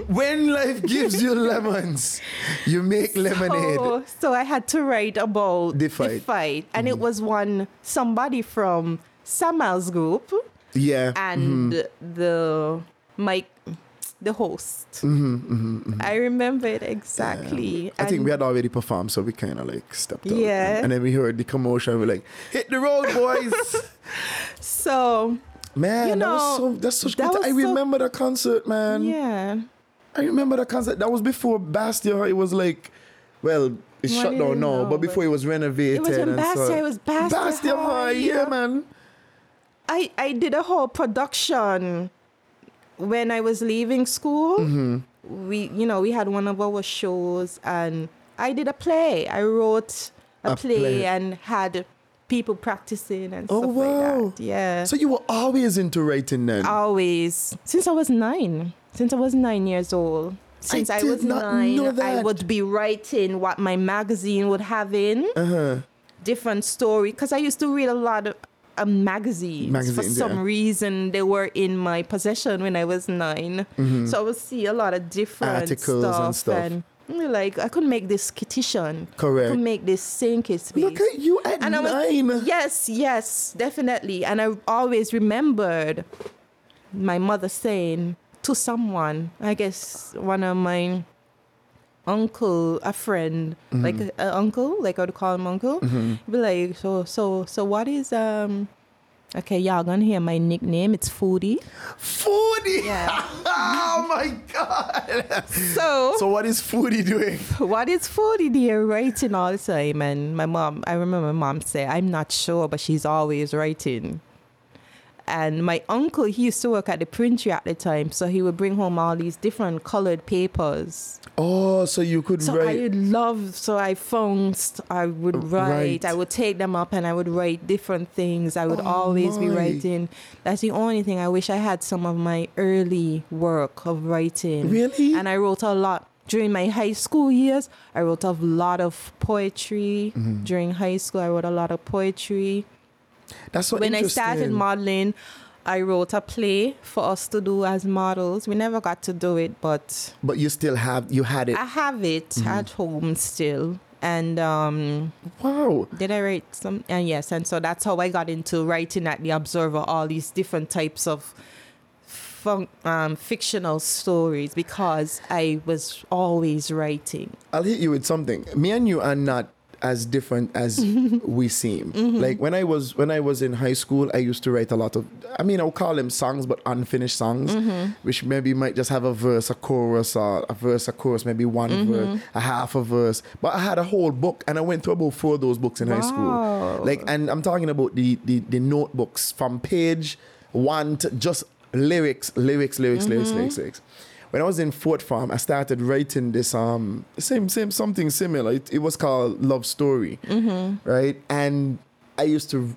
When life gives you lemons, you make lemonade. So, so I had to write about The fight. Mm-hmm. and it was one somebody from Samal's group yeah. and Mm-hmm. the Mike, the host. Mm-hmm, I remember it exactly. I think we had already performed, so we kind of like stepped out. Yeah. And, and then we heard the commotion. We're like, hit the road, boys. *laughs* So man, You that was so, that's such that good. I so- remember the concert, man. yeah. I remember the concert. That was before Basseterre. It was like, well, it's shut down now, but before it was renovated. It was and Basseterre. so- It was Basseterre, Basseterre High, yeah. man. I, I did a whole production when I was leaving school. Mm-hmm. We, you know, we had one of our shows and I did a play. I wrote a, A play, play. and had people practicing and Oh, stuff wow. like that. Yeah. So you were always into writing then? Always. Since I was nine. Since I was nine years old. Since I, did was nine, I would be writing what my magazine would have in. uh-huh. different story because I used to read a lot of uh, magazines. For some yeah. reason, they were in my possession when I was 9 So I would see a lot of different Mm-hmm. Articles stuff and stuff. and like I couldn't make this kitchen. I Correct. could make this sink space. Look at you at and I was nine. yes, yes, definitely. And I always remembered my mother saying to someone, I guess one of my uncle, a friend, like Mm-hmm. a, a uncle, like I would call him uncle. He'd be like, so so so what is um okay, y'all gonna hear my nickname, it's Foodie. Foodie. Yeah. *laughs* oh my god. So, So what is Foodie doing? what is Foodie there writing all the time? And my mom I remember my mom say, I'm not sure, but she's always writing. And my uncle, he used to work at the printery at the time, so he would bring home all these different colored papers. Oh, so you could So write. I love, so I found, I would write, Right. I would take them up and I would write different things. I would Oh always be writing. That's the only thing. I wish I had some of my early work of writing. Really? And I wrote a lot. During my high school years, I wrote a lot of poetry. Mm-hmm. During high school, I wrote a lot of poetry. That's so when I started modeling, I wrote a play for us to do as models. We never got to do it, but But you still have you had it. I have it Mm-hmm. at home still. And um, wow. did I write some? And yes, and so that's how I got into writing at the Observer. All these different types of fun, um, fictional stories because I was always writing. I'll hit you with something. Me and you are not as different as *laughs* we seem. Mm-hmm. Like when I was when I was in high school, I used to write a lot of. I mean, I'll call them songs, but unfinished songs, Mm-hmm. which maybe might just have a verse, a chorus, or a verse, a chorus, maybe one Mm-hmm. verse, a half a verse. But I had a whole book, and I went through about four of those books in high school. Like, and I'm talking about the the, the notebooks from page one to just lyrics, lyrics, lyrics, lyrics, Mm-hmm. lyrics, lyrics. When I was in Fort Farm, I started writing this um same same something similar. It, it was called Love Story, Mm-hmm. right? And I used to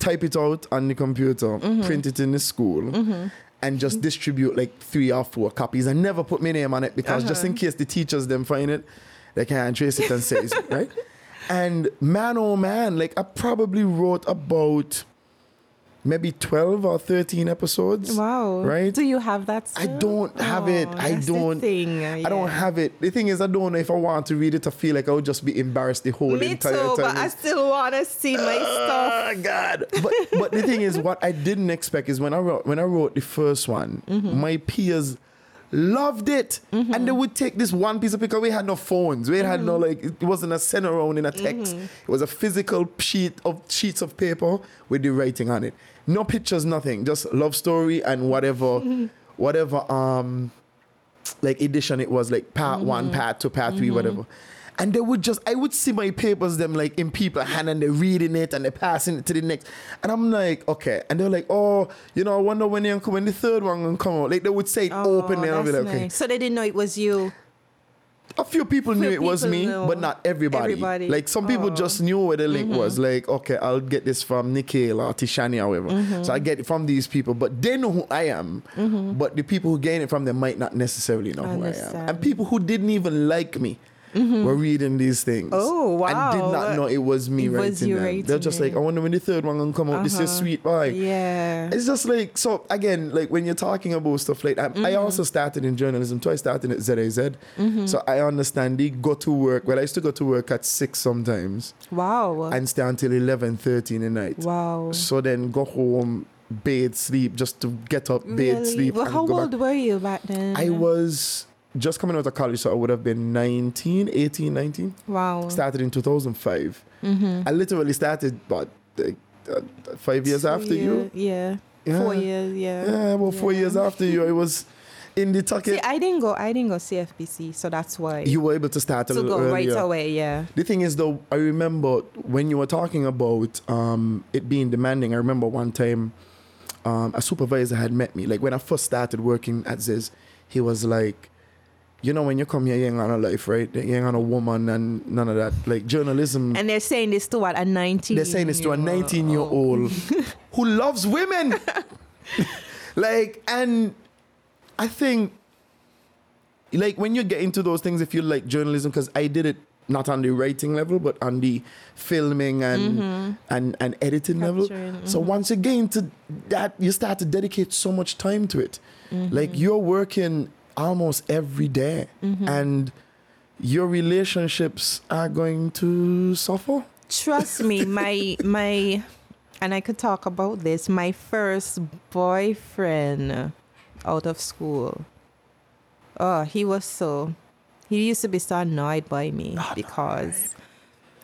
type it out on the computer, Mm-hmm. print it in the school, and just distribute like three or four copies. I never put my name on it because just Uh-huh. in case the teachers them find it, they can't trace it and say it's *laughs* right. And man, oh man, like I probably wrote about maybe 12 or 13 episodes. Wow! Right? Do you have that? I don't have it. Oh, I don't. uh, I don't have it. The thing is, I don't know if I want to read it. I feel like I would just be embarrassed the whole Me entire too, time. but I still want to see my stuff. Oh God! But but the thing is, what I didn't expect is when I wrote when I wrote the first one, Mm-hmm. my peers loved it, and they would take this one piece of paper. We had no phones. We had no Mm-hmm. like it wasn't a send around in a text. It was a physical sheet of sheets of paper with the writing on it. No pictures, nothing. Just love story and whatever, Mm-hmm. whatever um like edition it was like part one, Mm-hmm. part two, part three, whatever. And they would just, I would see my papers, them like in people hand and they're reading it and they're passing it to the next. And I'm like, okay. And they're like, oh, you know, I wonder when you're when the third one gonna come out. Like they would say it Oh, openly and I'll be like, okay. nice. So they didn't know it was you. A few people knew Few it was me, but not everybody. Everybody. Like some people Oh. just knew where the link mm-hmm. was. Like, okay, I'll get this from Nikhil or Tishani or whatever. Mm-hmm. So I get it from these people, but they know who I am. Mm-hmm. But the people who gain it from them might not necessarily know who I am. And people who didn't even like me were reading these things. Oh, wow! And did not know it was me It was writing you them. They're just it. like, I wonder when the third one gonna come out. This is Uh-huh. sweet boy. Yeah. It's just like so again, like when you're talking about stuff like that, Mm-hmm. I also started in journalism too. I started at ZIZ. Mm-hmm. So I understand the go to work. Well, I used to go to work at six sometimes Wow. and stay until 11, 13 at night. wow. So then go home, bathe, sleep, just to get up, bathe, Really? sleep. Well, how old back. were you back then? I was just coming out of college, so I would have been 19, 18, 19. Wow. Started in 2005. Mm-hmm. I literally started, but like, uh, five years Two after you. year- Yeah. Four years. Yeah. Yeah, well, four years after you, I was in the tucket. See, I didn't go. I didn't go CFBC, so that's why. you were able to start a to little go right away. Yeah. The thing is, though, I remember when you were talking about um, it being demanding. I remember one time um, a supervisor had met me. Like when I first started working at Ziz, he was like, "You know, when you come here, you ain't got no life, right? You ain't got no woman and none of that. Like journalism." And they're saying this to what a 19. they're saying this to a 19 year old *laughs* who loves women. *laughs* like, and I think, like, when you get into those things, if you like journalism, because I did it not on the writing level, but on the filming and mm-hmm. and, and editing level. Capturing, So mm-hmm. once you get into that, you start to dedicate so much time to it. Mm-hmm. Like, you're working almost every day, mm-hmm. and your relationships are going to suffer. Trust me, *laughs* my my, and I could talk about this. My first boyfriend out of school. Oh, he was so. He used to be so annoyed by me because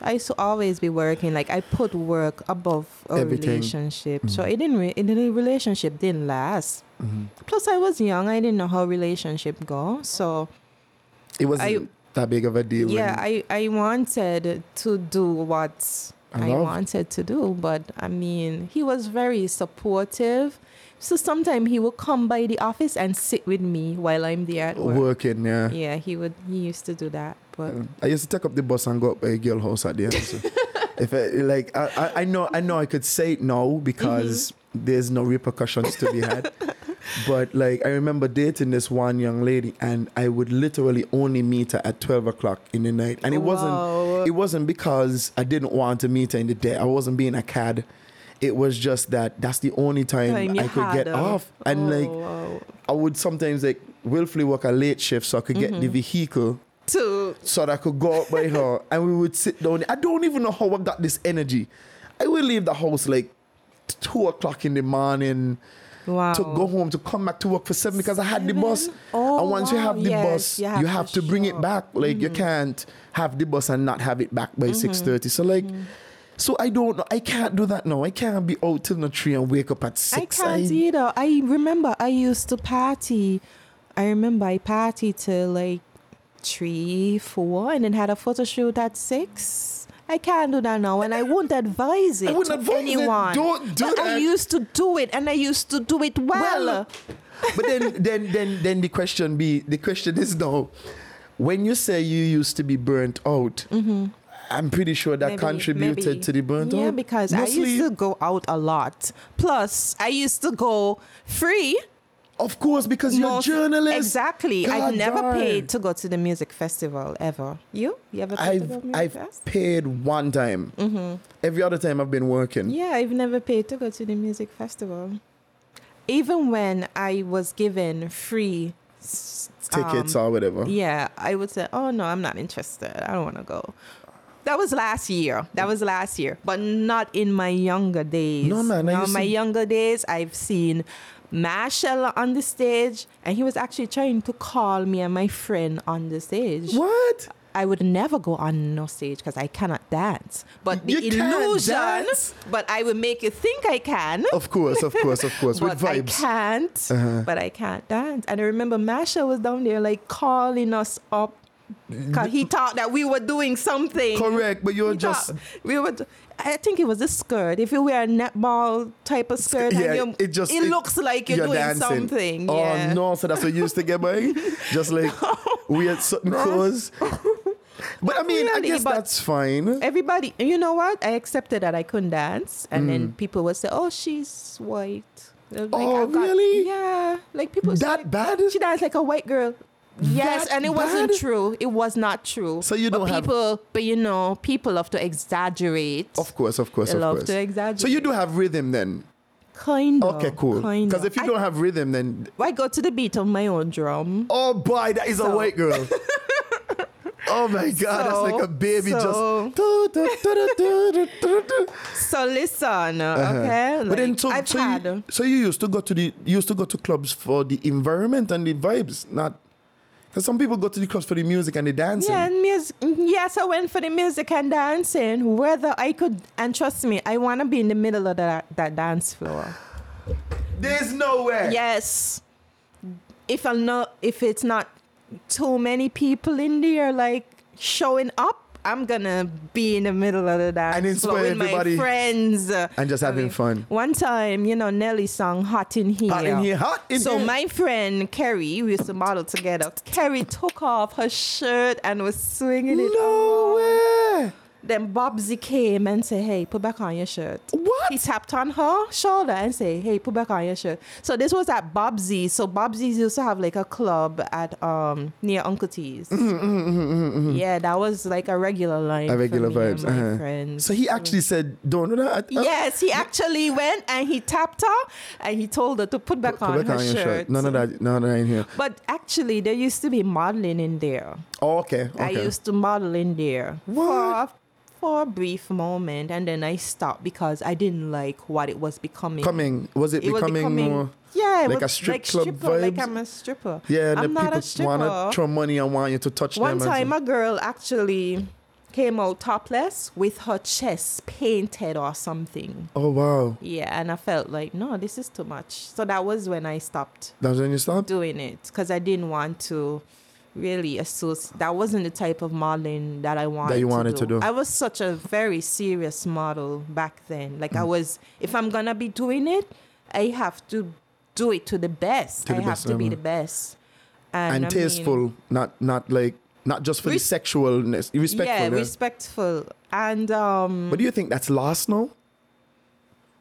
I used to always be working. Like I put work above a Everything. relationship, so mm. it didn't. Re- it, the relationship didn't last. Plus, I was young. I didn't know how relationship go. So It wasn't I- that big of a deal. yeah, I I wanted to do what I I, wanted to do, but I mean, he was very supportive. So sometimes he would come by the office and sit with me while I'm there at work. working, yeah. Yeah, he would. He used to do that, but I used to take up the bus and go up by a girl house at the end. So *laughs* if I, like I, I- I know I know I could say no because Mm-hmm. there's no repercussions to be had. *laughs* but like I remember dating this one young lady and I would literally only meet her at twelve o'clock in the night. And it Wow. wasn't it wasn't because I didn't want to meet her in the day. I wasn't being a cad. It was just that that's the only time, I could get her. off. And Oh, like wow. I would sometimes like willfully work a late shift so I could get Mm-hmm. the vehicle to so that I could go out by *laughs* her and we would sit down. I don't even know how I got this energy. I would leave the house like two o'clock in the morning wow. to go home to come back to work for seven because I had the bus. Oh, and once you have the Yes, bus, you you have have, to to, bring it back. Like you mm-hmm. can't have the bus and not have it back by mm-hmm. six thirty. So like. Mm-hmm. So I don't know. I can't do that now. I can't be out till the tree and wake up at six. I can't either. I remember I used to party. I remember I partied till like three, four, and then had a photo shoot at six. I can't do that now, and I won't advise it wouldn't to advise it. anyone. Don't do but I used to do it, and I used to do it well. Well, but then, then, then, then the question be the question is now, when you say you used to be burnt out, mm-hmm. I'm pretty sure that Maybe- contributed maybe. to the burnt yeah, out. because I used to go out a lot. Plus, I used to go free. Of course, because you're a journalist. Exactly. God I've never darn. paid to go to the music festival ever. You? You ever paid to go I've to music I've fest? paid one time. Every other time I've been working. Yeah, I've never paid to go to the music festival. Even when I was given free Tickets um, or whatever. Yeah, I would say, "Oh no, I'm not interested. I don't want to go." That was last year. That was last year, but not in my younger days. No, man, no, my younger days, I've seen Machel on the stage, and he was actually trying to call me and my friend on the stage. What? I would never go on no stage because I cannot dance. But the You illusion, but I would make you think I can. Of course, of course, of course. With *laughs* but I vibes. can't. Uh-huh. But I can't dance. And I remember Machel was down there like calling us up. Cause he thought that we were doing something. Correct, but you're He just we were. I think it was a skirt. If you wear a netball type of skirt, yeah, it just it, looks like you're, doing dancing. something. Oh yeah. no, so that's what you used to get by? *laughs* Just like weird certain clothes. *laughs* But I mean, I guess that's fine. Everybody, you know what? I accepted that I couldn't dance, and Mm. then people would say, "Oh, she's white." Like, Oh, got- really? Yeah, like people say, That bad? She danced like a white girl. Yes, That and it wasn't true. It was not true. So you but don't have- people, but you know, people love to exaggerate. Of course, of course, They of love course. to exaggerate. So you do have rhythm then? kind of. Okay, cool. Because if you I- don't have rhythm, then I go to the beat of my own drum. oh boy, that is a white girl. *laughs* oh my god, that's like a baby so- just. So *laughs* listen, uh-huh. okay. But then, so, I've so, had. you, so you used to go to the you used to go to clubs for the environment and the vibes, not because some people go to the clubs for the music and the dancing. Yeah, and music. Yes, I went for the music and dancing. Whether I could, and trust me, I want to be in the middle of that, that dance floor. There's no way. Yes. If I'm not, if it's not too many people in there, like showing up, I'm gonna be in the middle of the dance And inspire with everybody. my friends And just having fun. One time, you know, Nelly sung "Hot in Here." Hot in Here, hot in so here. my friend Kerry, we used to model together. Kerry took off her shirt and was swinging it. No way. Then Bobsy came and said, "Hey, put back on your shirt." What? He tapped on her shoulder and said, "Hey, put back on your shirt." So this was at Bobsy. So Bobsy's used to have like a club at um near Uncle T's. Yeah, that was like a regular line. Mm-hmm, A regular for me and vibes. my uh-huh. friends. So he actually said, "Don't do that." Uh, Yes, he actually went and he tapped her and he told her to put back, put on, back her on your shirt. shirt. None of that. None of that in here. But actually, there used to be modeling in there. Oh, okay. I used to model in there What? For a brief moment, and then I stopped because I didn't like what it was becoming. Coming was it, It was becoming, becoming- more? Yeah, like a strip like club stripper, like? I'm a stripper. Yeah, the I'm a people wanna throw money and want you to touch One them. and time, a girl actually came out topless with her chest painted or something. oh wow, Yeah, and I felt like, no, this is too much. So that was when I stopped that's when you stopped. doing it because I didn't want to really associate. That wasn't the type of modeling that I wanted. you wanted to do. I was such a very serious model back then. Like I Mm. was, if I'm gonna be doing it, I have to do it to the best. To the I have best to be the best. And, and I mean- tasteful, not not like not just for Res- the sexualness, respectful. yeah, yeah. respectful. And um, But do you think that's lost now?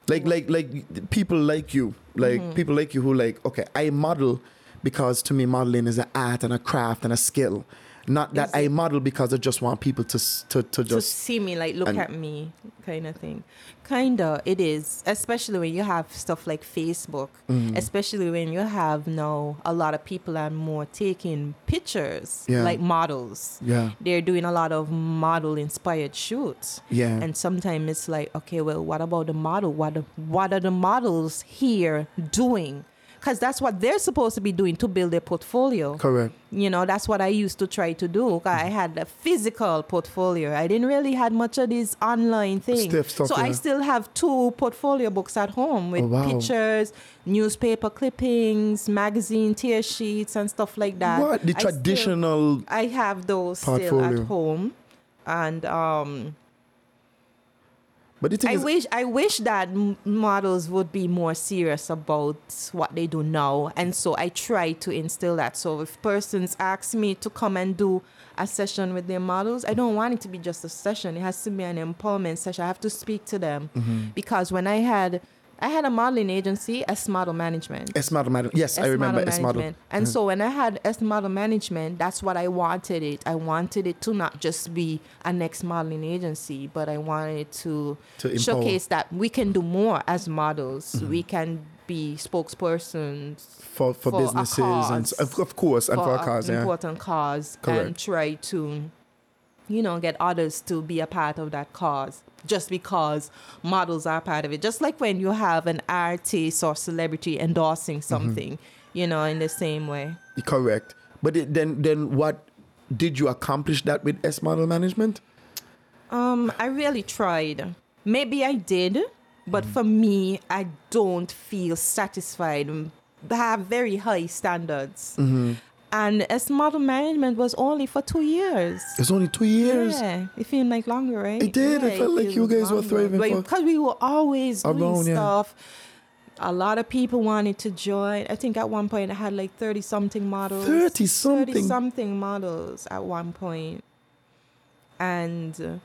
Like, like, like people like you, like Mm-hmm. people like you who like, okay, I model because to me modeling is an art and a craft and a skill. Not that I model because I just want people to to, to to just see me like look at me kind of thing. Kinda it is. Especially when you have stuff like facebook. Mm. especially when you have now a lot of people are more taking pictures Yeah. like models. Yeah. They're doing a lot of model inspired shoots. Yeah. And sometimes it's like okay well what about the model? What what are the models here doing because that's what they're supposed to be doing to build their portfolio. Correct. you know that's what i used to try to do. I had a physical portfolio. I didn't really had much of these online things. Stuff, so i still have two portfolio books at home with Oh, wow. pictures newspaper clippings magazine tear sheets and stuff like that. What? The I still- traditional? i have those still at home. And um but the thing I is, wish I wish that m- models would be more serious about what they do now, and so I try to instill that. So if persons ask me to come and do a session with their models, I don't want it to be just a session. It has to be an empowerment session. I have to speak to them Mm-hmm. because when I had I had a modeling agency, S Model Management. S model, madam. Yes, I remember S model. management. And so when I had S model management, that's what I wanted it. I wanted it to not just be a next modeling agency, but I wanted to, To showcase that we can do more as models. Mm-hmm. We can be spokespersons for, for, for businesses and cause. of, of course and for, an cause. Yeah, important cause and try to you know get others to be a part of that cause just because models are part of it just like when you have an artist or celebrity endorsing Mm-hmm. something you know in the same way correct. But it, then, then what did you accomplish that with S model management? um i really tried maybe i did but Mm-hmm. for me i don't feel satisfied I have very high standards Mm-hmm. And S model management was only for two years It's only two years. Yeah, it feels like longer, right? It did. It felt like you guys were thriving because we were always doing yeah. stuff. A lot of people wanted to join. I think at one point I had like thirty something models. 30 something? Thirty something models at one point. and.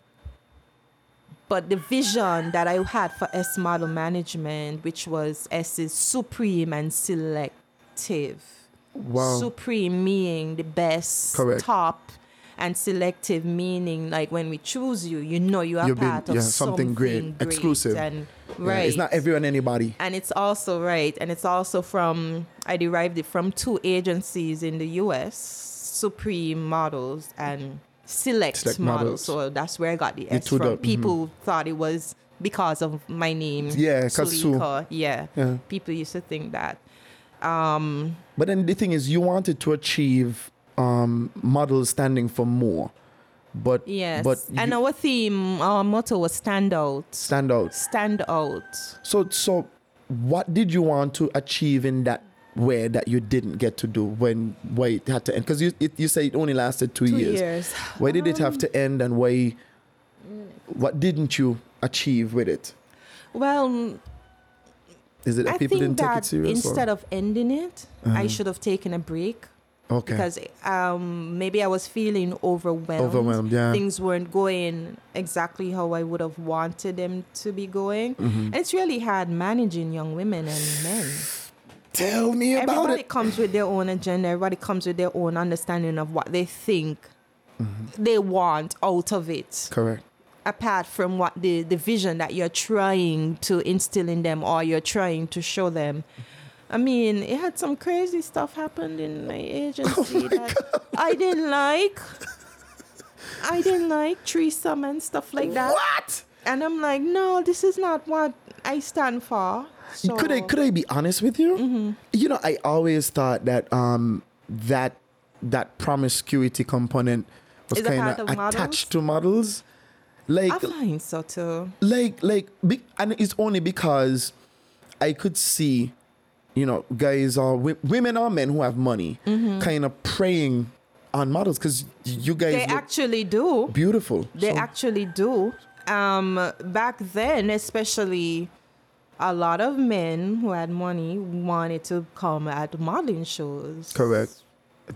but the vision that I had for S model management, which was S is supreme and selective. Wow. Supreme meaning the best, Correct. top, and selective meaning like when we choose you, you know you are been- part of yeah, something, something great, exclusive. and Yeah, right. it's not everyone, anybody. and it's also right, and it's also from I derived it from two agencies in the U.S. Supreme Models and Select, Select models. Models. So that's where I got the S from. mhm. People thought it was because of my name. Yeah. Suelika. Yeah. Yeah. People used to think that. Um, But then the thing is, you wanted to achieve um, models standing for more, but yes. but and you our theme, our motto was stand out. stand out. Stand out. So so, what did you want to achieve in that way that you didn't get to do when why it had to end? Because you it, you say it only lasted two, Two years. years. Why did it have to end, and why? What didn't you achieve with it? Well, Is it that I people think didn't take that it serious? or- Uh-huh. instead of ending it, I should have taken a break okay, because um, maybe I was feeling overwhelmed. Overwhelmed, yeah. Things weren't going exactly how I would have wanted them to be going. Mm-hmm. And it's really hard managing young women and men. tell me about Everybody it. Everybody comes with their own agenda. Everybody comes with their own understanding of what they think Mm-hmm. they want out of it Correct. Apart from what the, the vision that you're trying to instill in them or you're trying to show them. I mean, it had some crazy stuff happened in my agency *laughs* that I didn't like. I didn't like threesome and stuff like that. What? And I'm like, no, this is not what I stand for. So, Could I could I be honest with you? Mm-hmm. You know, I always thought that um that that promiscuity component was kind of of models? attached to models. Like I find so too. like like be, and it's only because I could see, you know, guys or women or men who have money kind of preying on models because you guys Mm-hmm. They actually do. beautiful. They So- actually do. Um, back then, especially, a lot of men who had money wanted to come at modeling shows. correct.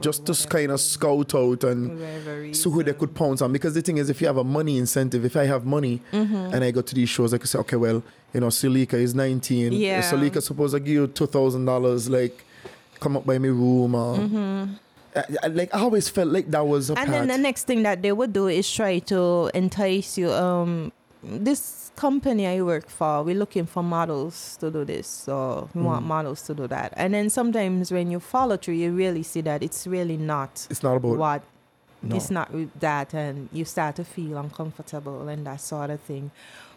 Just to kind of scout out and see who they could pounce on. Because the thing is, if you have a money incentive, if I have money Mm-hmm. and I go to these shows, I could say, okay, well, you know, Suelika is 19. Yeah. Suelika supposed to give you $2,000, like, come up by my room. Or, I- I- like, I always felt like that was a Mm-hmm. And part. then the next thing that they would do is try to entice you. Um, this company I work for, we're looking for models to do this, so we Mm. want models to do that. And then sometimes when you follow through, you really see that it's really not it's not about what No. it's not that, and you start to feel uncomfortable and that sort of thing.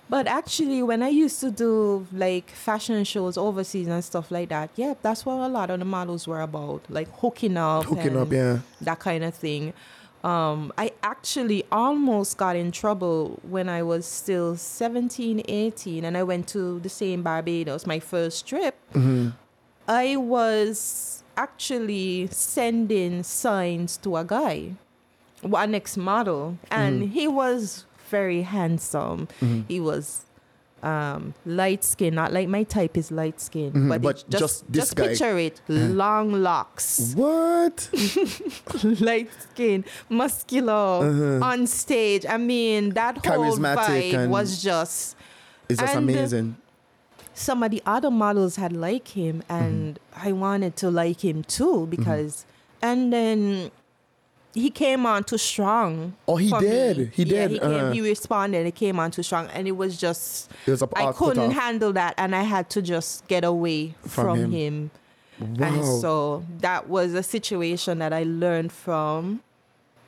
But actually, when I used to do like fashion shows overseas and stuff like that, yeah, that's what a lot of the models were about, like hooking up, hooking up, yeah. that kind of thing. Um, I actually almost got in trouble when I was still 17, 18, and I went to the same Barbados, my first trip. Mm-hmm. I was actually sending signs to a guy, one ex model, and Mm-hmm. he was very handsome. He was um light skin not like my type is light skin Mhm, but, but it just just this just guy. picture it *laughs* long locks What? *laughs* light skin, muscular, on stage. I mean, that whole Uh-huh. Vibe was just. It's just And, amazing. Some of the other models had like him, and I wanted to like him too because. And then he came on too strong. Oh, he did. me. He Yeah, did. He, Uh-huh. he responded. He came on too strong, and it was just. It was a I couldn't handle that, and I had to just get away From from, him. him. Wow. And so that was a situation that I learned from.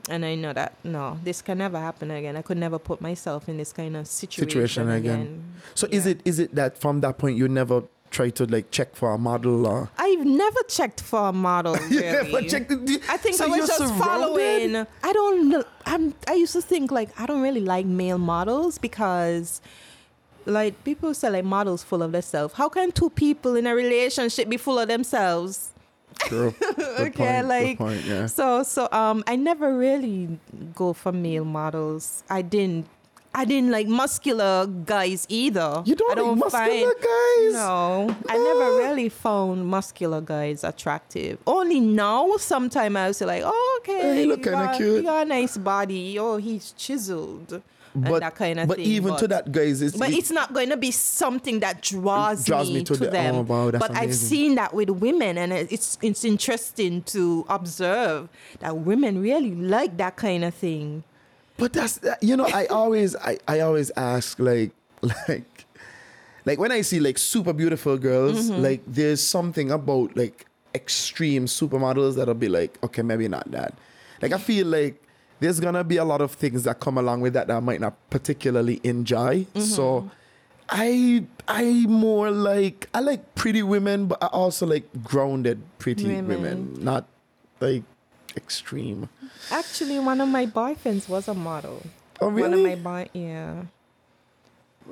And I know that no, this can never happen again. I could never put myself in this kind of situation, Situation again. again. So is it is it that from that point you never try to like check for a model or I've never checked for a model. *laughs* you Really. never checked the, I think so I was you're just surrounded? following. I don't know. I'm. I used to think like I don't really like male models because, like people say like models full of themselves. How can two people in a relationship be full of themselves? True. *laughs* Okay, point, like point, yeah. so so um I never really go for male models. I didn't I didn't like muscular guys either. You don't I don't like muscular guys? No. I never ah. really found muscular guys attractive. Only now sometime I was like, oh okay. Yeah, he look kinda cute. You got a nice body. Oh, he's chiseled. But and that kind of but thing. even to that guys it's, But it- it's not going to be something that draws, Draws me to the- them. oh, wow, that's but I've seen that with women, and it's it's interesting to observe that women really like that kind of thing. But that's you know I always I, I always ask like *laughs* like like when I see like super beautiful girls Mm-hmm. like there's something about like extreme supermodels that'll be like okay maybe not that like I feel like there's gonna be a lot of things that come along with that that I might not particularly enjoy Mm-hmm. so I I more like I like pretty women but I also like grounded pretty women, Women. not like extreme Actually, one of my boyfriends was a model. oh One of my boy, yeah.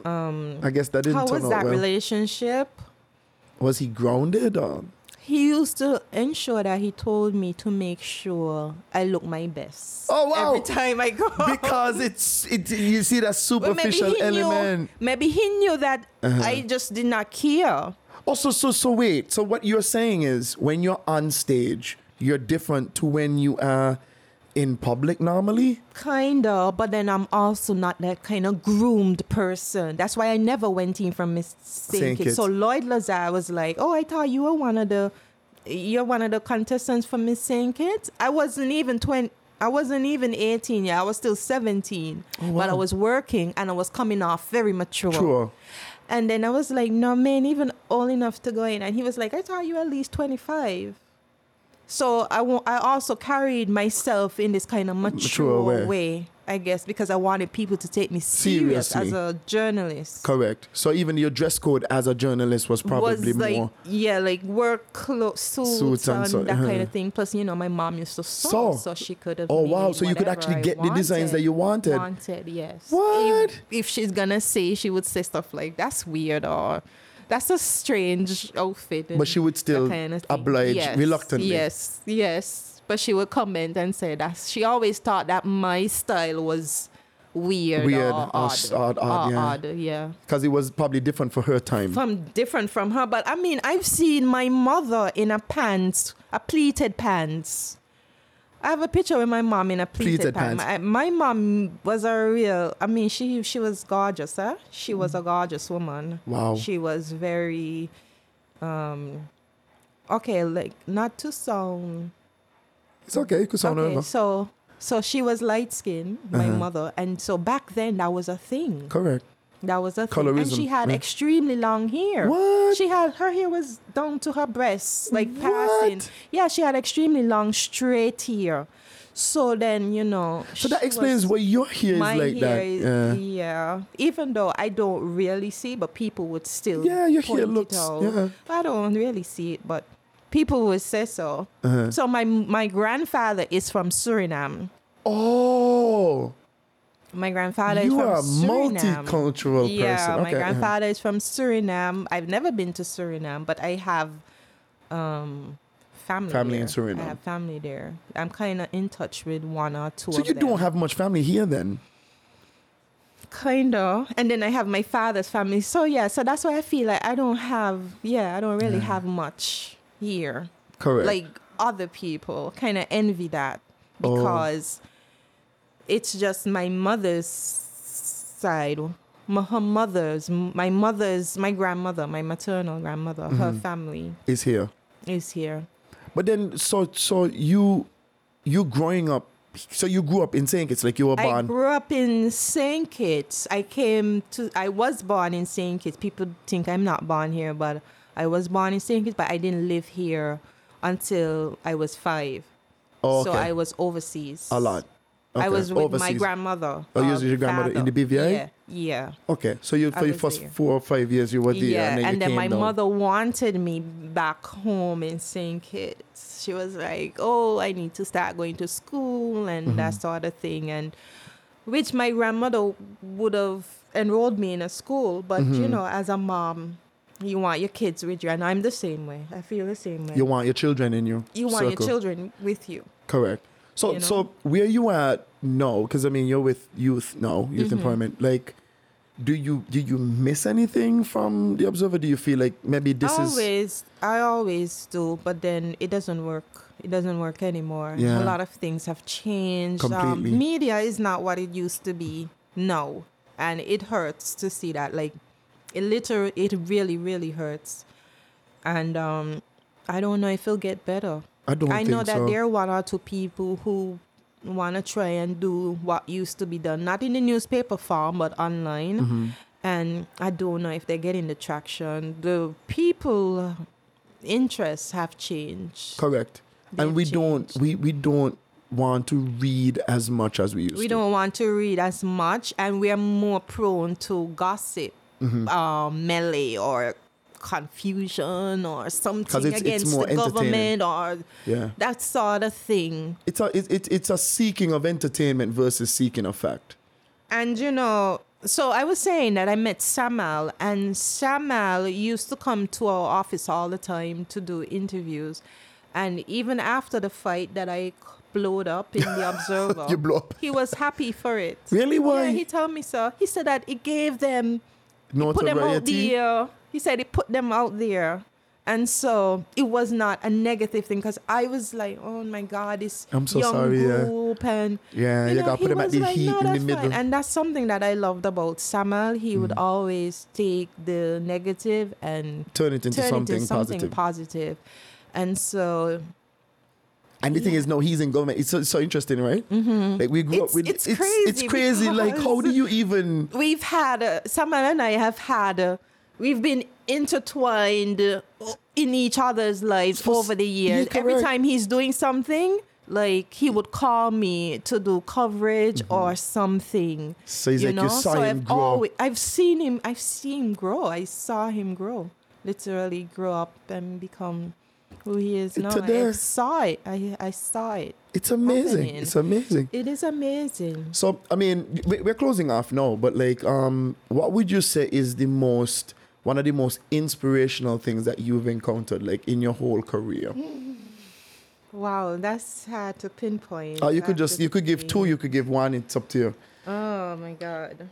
Um, I guess that didn't How was that well. relationship? Was he grounded or? He used to ensure that he told me to make sure I look my best. Oh, wow. Every time I go. Because it's it you see that maybe superficial he element. Knew, maybe he knew that I just did not care. Oh, so so so wait. So what you're saying is when you're on stage, you're different to when you are in public normally? Kinda, but then I'm also not that kind of groomed person. That's why I never went in from Miss Saint Saint Kitts. So Lloyd Lazar was like, "Oh, I thought you were one of the, you're one of the contestants for Miss Saint Kitts." I wasn't even twenty. I wasn't even 18 yet. I was still 17. But I was working and I was coming off very mature. Sure. And then I was like, no, man, even old enough to go in. And he was like, I thought you were at least 25. So I I also carried myself in this kind of mature, way. way. I guess, because I wanted people to take me serious Seriously. as a journalist. Correct. So even your dress code as a journalist was probably was like more. yeah, like work clothes, suits, Suits and and, so- that kind uh-huh. of thing. Plus, you know, my mom used to sew, Sew. so she could have. Oh, wow. So you could actually get the designs that you wanted. Wanted, yes. What? If, if she's gonna say, she would say stuff like, "That's weird," or "That's a strange outfit." But she would still kind of oblige yes, reluctantly. Yes, yes. But she would comment and say that she always thought that my style was weird, Weird or odd, odd, odd, or yeah. odd, yeah Because it was probably different for her time. from different from her. But I mean, I've seen my mother in a pants, a pleated pants. I have a picture with my mom in a pleated, Pleated pants. pants. My, my mom was a real. I mean, she she was gorgeous. Huh? She was a gorgeous woman. Wow. She was very. Um, okay, like not to sound It's okay. You could sound okay, over. so so she was light skinned, my Uh-huh. mother, and so back then that was a thing. Correct. That was a thing. And she had extremely long hair. What? She had her hair was down to her breasts, like What? passing. Yeah, she had extremely long, straight hair. So then, you know. So that explains why your hair is like hair that. is- yeah. yeah. Even though I don't really see, but people would still. Yeah, your hair looks- yeah. I don't really see it, but people would say so. Uh-huh. So my my grandfather is from Suriname. Oh, My grandfather you is from are a Suriname. multicultural yeah, person. my Okay, uh-huh. grandfather is from Suriname. I've never been to Suriname, but I have um, family. Family in. Suriname. I have family there. I'm kind of in touch with one or two. So you them. don't have much family here then? kind of, and then I have my father's family. So yeah, so that's why I feel like I don't have. Yeah, I don't really have much here. Correct. Like other people, kind of envy that Oh. It's just my mother's side. My, her mother's, my mother's, my grandmother, my maternal grandmother, her Mm-hmm. family is here. is here. But then, so so you you growing up, so you grew up in Saint Kitts, like you were born. I grew up in St. Kitts. I came to, I was born in St. Kitts. People think I'm not born here, but I was born in St. Kitts, but I didn't live here until I was five. oh, So. I was overseas. a lot. I was with my grandmother. Oh, you was with your grandmother in the BVI? Yeah, yeah. Okay, so you for your first there. four or five years you were there, yeah, and then, you came my down. mother wanted me back home in St. Kitts. She was like, "Oh, I need to start going to school and Mm-hmm. that sort of thing," and which my grandmother would have enrolled me in a school, but Mm-hmm. you know, as a mom, you want your kids with you, and I'm the same way. I feel the same way. You want your children in you. You want circle. your children with you. Correct. So you know? so where you at now? Because I mean you're with youth now, youth Mm-hmm. employment. Like, do you do you miss anything from the Observer? Do you feel like maybe this is always, I always do, but then it doesn't work. It doesn't work anymore. Yeah. A lot of things have changed. Um, Completely. media is not what it used to be now, and it hurts to see that. Like, it literally, it really, really hurts. And um, I don't know if it'll get better. I don't I know that so. there are one or two people who want to try and do what used to be done, not in the newspaper form, but online. Mm-hmm. And I don't know if they're getting the traction. The people interests have changed. Correct. and They've we don't we we don't want to read as much as we used We to. We don't want to read as much, and we are more prone to gossip, Mm-hmm. um, melee, or confusion, or something it's- it's against more the government, or Yeah. that sort of thing. It's a it, it, it's a seeking of entertainment versus seeking of fact. And you know, so I was saying that I met Samal, and Samal used to come to our office all the time to do interviews. And even after the fight that I blowed up in the *laughs* Observer, You blow up. he was happy for it. Really? Why? Yeah, he told me so. He said that it gave them, put them out Notoriety. there. He said it put them out there. And so it was not a negative thing because I was like, oh my God, this I'm so young sorry, yeah. And Yeah, you gotta put him at the like, heat "No, in the middle." fine." And that's something that I loved about Samal. He would Mm. always take the negative and Turn it into turn something it into something positive. positive. And so And the thing is, no, he's in government. It's so, it's so interesting, right? Mm-hmm. Like we grew up It's- with it's It's crazy crazy. Like, how do you even? we've had, uh, Samal and I have had uh, we've been intertwined uh, in each other's lives For over the years. Every time he's doing something, like he would call me to do coverage or something. Mm-hmm. So he's you like you saw so him I've grow. always, I've seen him. I've seen him grow. I saw him grow. Literally grow up and become who he is now. Today. I saw it. I I saw it. It's amazing. happening. It's amazing. It is amazing. So I mean, we- we're closing off now, but like, um, what would you say is the most one of the most inspirational things that you've encountered, like in your whole career? *laughs* Wow, that's hard to pinpoint. Oh, you could just you could give two, you could give one. It's up to you. Oh my God.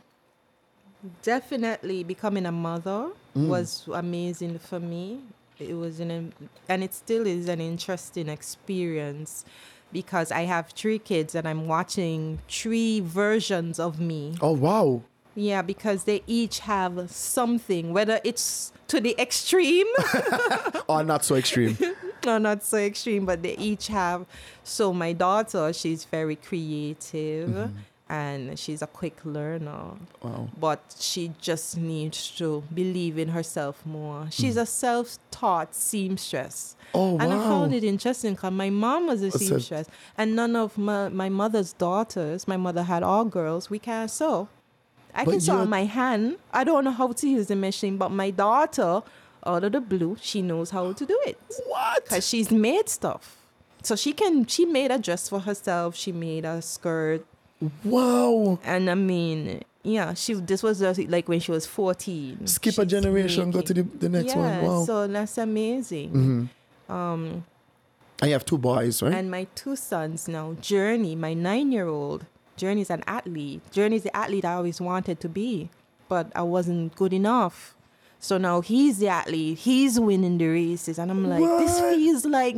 Definitely becoming a mother Mm. was amazing for me. It was an, and it still is an interesting experience because I have three kids and I'm watching three versions of me. Oh wow! Yeah, because they each have something, whether it's to the extreme *laughs* Oh, not so extreme. *laughs* no, not so extreme, but they each have. So my daughter, she's very creative mm-hmm. and she's a quick learner. Wow. But she just needs to believe in herself more. Mm. She's a self-taught seamstress. Oh And I found it interesting because my mom was a seamstress, and none of my, my mother's daughters, my mother had all girls, we can't sew. I But can sew on my hand. I don't know how to use the machine, but my daughter, out of the blue, she knows how to do it What? because she's made stuff. So she can. She made a dress for herself. She made a skirt, Wow! and I mean, yeah, she. This was just like when she was fourteen. Skip a She's generation, go to the, the next yeah, one. Wow! Mm-hmm. so that's amazing. and you have two boys, right? And my two sons now, Journey, my nine year old, Journey's an athlete. Journey's the athlete I always wanted to be, but I wasn't good enough. So now he's the athlete. He's winning the races. And I'm like, this feels like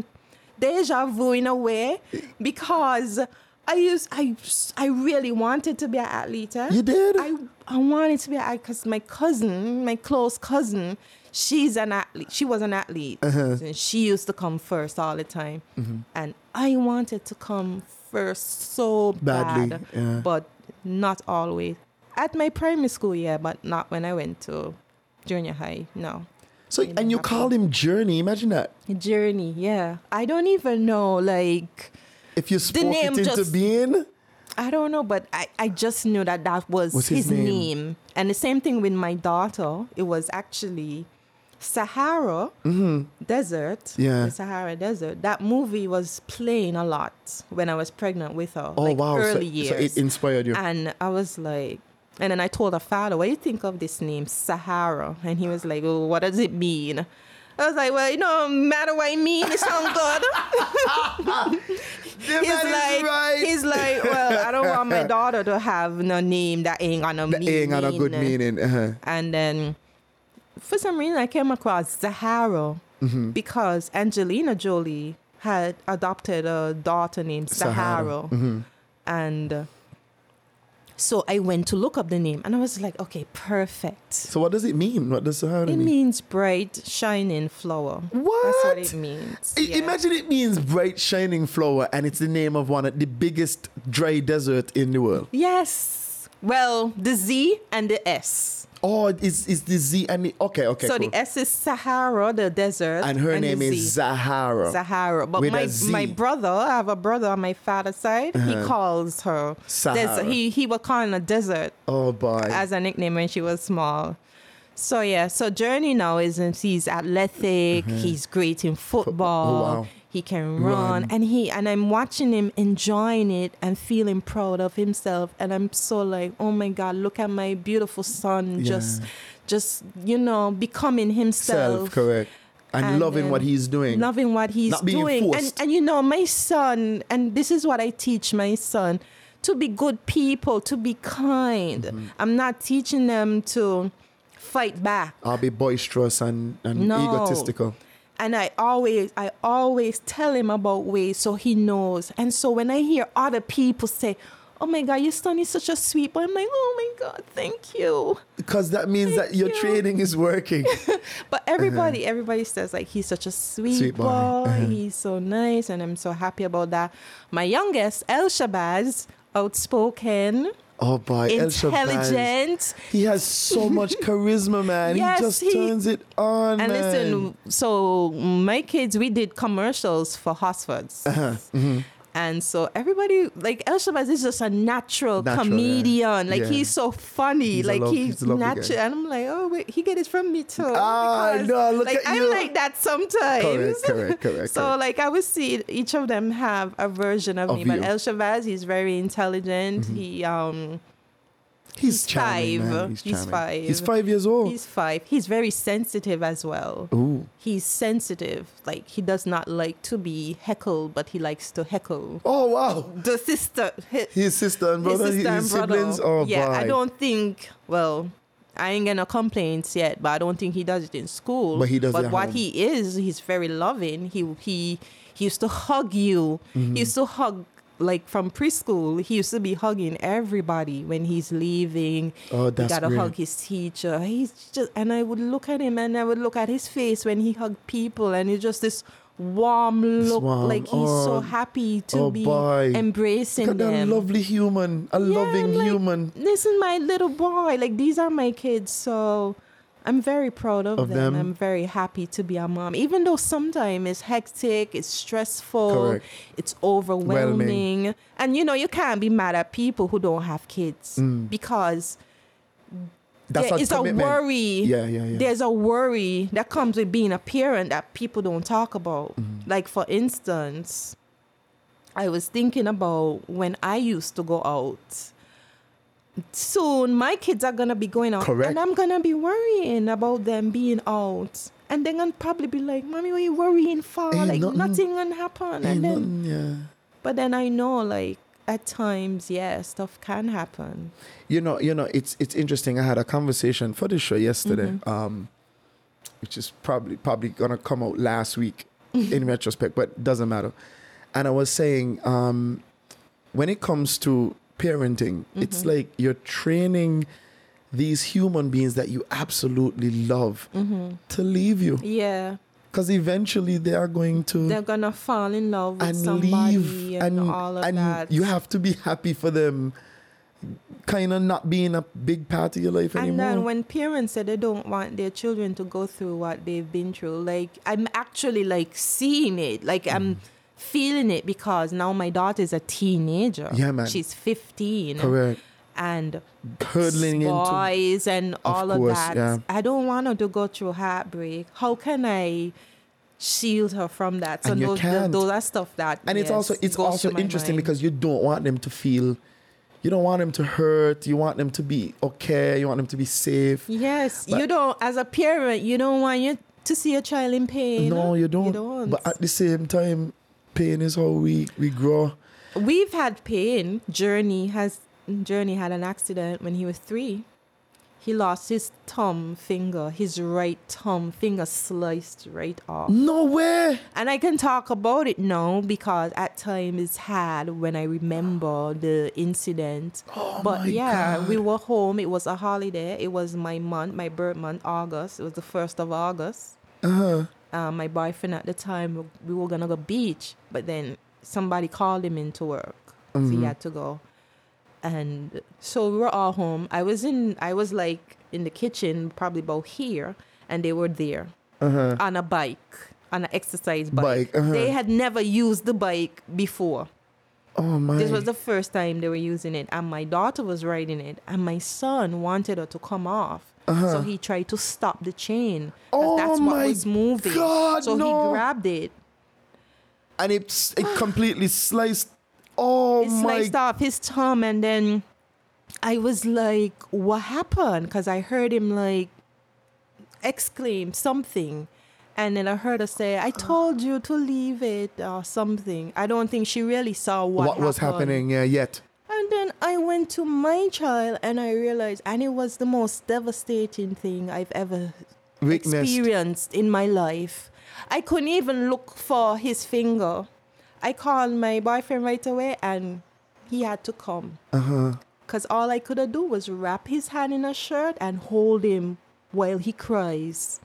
deja vu in a way because I used I I really wanted to be an athlete. eh? You did? I I wanted to be an athlete, because my cousin, my close cousin, she's an athlete. She was an athlete, Uh-huh. and she used to come first all the time. Mm-hmm. And I wanted to come first so Badly, bad, yeah. but not always. At my primary school, yeah, but not when I went to junior high. No. so and you called him Journey. Imagine that. Journey, yeah. I don't even know, like. If you spoke name it into just- being, I don't know, but I, I just knew that that was, Was his his, name. name. And the same thing with my daughter. It was actually Sahara Desert. Mm-hmm. Yeah. The Sahara Desert. That movie was playing a lot when I was pregnant with her. oh like wow! So, Early so years. it inspired you. and I was like, and then I told her father, what do you think of this name, Sahara? And he was like, oh, what does it mean? I was like, well, you know, matter what it means, it sounds good. *laughs* He's like, right. he's like, well, I don't want my daughter to have no name that ain't got no That meaning. ain't got a good meaning. Uh-huh. And then, for some reason, I came across Zahara Mm-hmm. because Angelina Jolie had adopted a daughter named Zahara. Sahara, Mm-hmm. and. uh, so I went to look up the name and I was like, okay, perfect. So what does it mean? What does Zahara It mean? It means bright, shining flower. That's what What? it means. I- yeah. Imagine it means bright shining flower, and it's the name of one of the biggest dry desert in the world. Yes. Well, the Z and the S. Oh, it's, it's the Z and the okay, okay. so cool. the S is Sahara, the desert. and her the name is. Zahara. Sahara. But With my a my brother, I have a brother on my father's side. He calls her Sahara. Desert. He he was calling her desert oh boy. as a nickname when she was small. So yeah, so Journey now is he's athletic. He's great in football. Mm-hmm. wow. He can run, Run. and he and I'm watching him enjoying it and feeling proud of himself. And I'm so like, oh my God, look at my beautiful son, just, Yeah. just you know, becoming himself. Self correct. And, And, loving what um, he's doing. Loving what he's doing. And, and you know, my son, and this is what I teach my son to be good people, to be kind. Mm-hmm. I'm not teaching them to fight back. I'll be boisterous and, and No. egotistical. And I always, I always tell him about ways so he knows. And so when I hear other people say, "Oh my God, your son is such a sweet boy," I'm like, "Oh my God, thank you." Because that means that your you. training is working. *laughs* But everybody, everybody says like he's such a sweet, Uh-huh. Sweet boy. boy. Uh-huh. He's so nice, and I'm so happy about that. My youngest, El Shabazz, outspoken, Oh boy, intelligent. He has so much *laughs* charisma, man. Yes, he just he- turns it on, And man. listen, so my kids, we did commercials for Horsfords. Uh-huh, mm-hmm. And so everybody, like El Shabazz is just a natural, Natural, yeah. comedian. Like Yeah. he's so funny. He's like lov- he's, he's a lovely guy. natural. And I'm like, oh, wait, he get it from me too. Ah, Because, no, look like, at I'm you. like that sometimes. Correct, correct, *laughs* correct, so correct. like I would see each of them have a version of, Of me. But you. El Shabazz, he's very intelligent. He um he's, he's charming, five. man. He's, He's five. He's five years old. He's five. He's very sensitive as well. Ooh. He's sensitive. Like he does not like to be heckled, but he likes to heckle. Oh wow. The sister, hi- His sister and his sister his, and brother. siblings. Oh yeah, boy. I don't think. Well, I ain't gonna complaints yet, but I don't think he does it in school. But he does it But at what home. he is, he's very loving. He he he used to hug you. Mm-hmm. He used to hug. Like from preschool, he used to be hugging everybody when he's leaving. Oh, that's he gotta great. hug his teacher. He's just, and I would look at him and I would look at his face when he hugged people, and it's just this warm look, warm. like he's so Oh, happy to oh be boy. embracing Look at that them. lovely human, a Yeah, loving I'm like, human. This is my little boy. Like these are my kids, so I'm very proud of, Of them. them. I'm very happy to be a mom, even though sometimes it's hectic, it's stressful, Correct. it's overwhelming, and you know you can't be mad at people who don't have kids because Mm. That's there a is a worry. Yeah, yeah, yeah. There's a worry that comes with being a parent that people don't talk about. Mm-hmm. Like for instance, I was thinking about when I used to go out. Soon my kids are gonna be going out, Correct. and I'm gonna be worrying about them being out, and they're gonna probably be like, "Mommy, what you worrying for? Ain't like nothing- nothing gonna happen." And then, yeah. but then I know, like at times, yeah, stuff can happen. You know, you know, it's it's interesting. I had a conversation for the show yesterday, Mm-hmm. um, which is probably probably gonna come out last week *laughs* in retrospect, but doesn't matter. And I was saying, um, when it comes to parenting, it's Mm-hmm. like you're training these human beings that you absolutely love Mm-hmm. to leave you, Yeah. because eventually they are going to they're gonna fall in love with and somebody leave and, and all of and that. you have to be happy for them kind of not being a big part of your life anymore. and then when parents say they don't want their children to go through what they've been through, like I'm actually like seeing it, like Mm. I'm feeling it because now my daughter is a teenager. Yeah, man. She's 15. correct And hurtling into boys and all of course, that. yeah. I don't want her to go through heartbreak. How can I shield her from that? So And you those, can't. those are stuff that and it's also it's also interesting mind. because you don't want them to feel you don't want them to hurt you want them to be okay you want them to be safe Yes, But- you don't. As a parent, you don't want you to see a child in pain. no you don't. You don't. but at the same time pain is how we we grow We've had pain. Journey has Journey had an accident when he was three. He lost his thumb finger, his right thumb finger sliced right off. no way And I can talk about it now because at times it's hard when I remember the incident. Oh but my yeah, God. we were home. It was a holiday. It was my month, my birth month, August. It was the first of August. uh-huh uh, my boyfriend at the time, we were gonna go beach, but then somebody called him into work, so he had to go. And so we were all home. I was in, I was like in the kitchen, probably about here, and they were there on a bike, on an exercise bike. Bike, uh-huh. They had never used the bike before. oh my This was the first time they were using it, and my daughter was riding it, and my son wanted her to come off. So he tried to stop the chain. Uh-huh. Oh that's what my was moving. God, so no. he grabbed it. and it's it completely sliced oh It my sliced off his thumb, and then I was like, "What happened?" Because I heard him like exclaim something, and then I heard her say, "I told you to leave it" or something. I don't think she really saw what, what, was happening yeah yet And then I went to my child, and I realized, and it was the most devastating thing I've ever Witnessed. experienced in my life. I couldn't even look for his finger. I called my boyfriend right away and he had to come. Uh-huh. Because all I could do was wrap his hand in a shirt and hold him while he cries.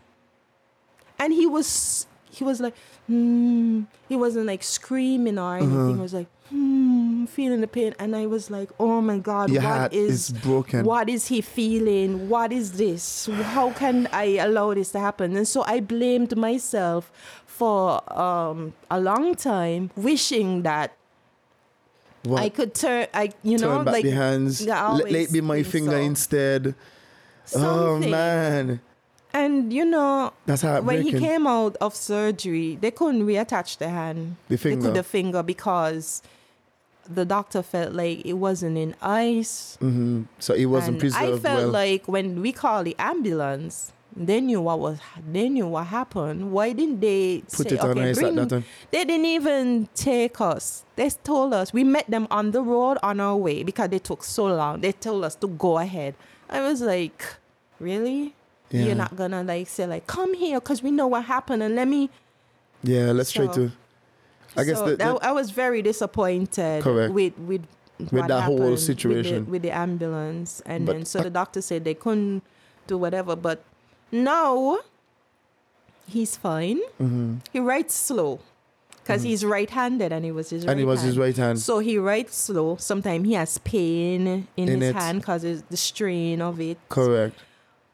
And he was he was like, hmm. He wasn't like screaming or anything. Uh-huh. He was like, hmm, feeling the pain. And I was like, oh my God, Your what is is broken. What is he feeling? What is this? How can I allow this to happen? And so I blamed myself for um, a long time, wishing that What? I could turn, I you know, Turn back like the hands. Let, let be my finger so. instead. Oh man, And you know, that's how when he came out of surgery, they couldn't reattach the hand, The They could the finger because the doctor felt like it wasn't in ice. hmm So it wasn't and I felt well. like when we called the ambulance, they knew what was they knew what happened. Why didn't they Put say, it on okay, ice at that time. They didn't even take us. They told us we met them on the road on our way because they took so long. They told us to go ahead. I was like, really? Yeah. You're not gonna like say like come here because we know what happened and let me. yeah, let's try to. I guess so the, the, I was very disappointed Correct. with with what that whole happened with the- with the, ambulance, and But then so I- the doctor said they couldn't do whatever. But now he's fine. He writes slow because he's right-handed, and he was his Mm-hmm. and it was his right hand. So he writes slow. Sometimes he has pain in, In his it. hand because of the strain of it Correct.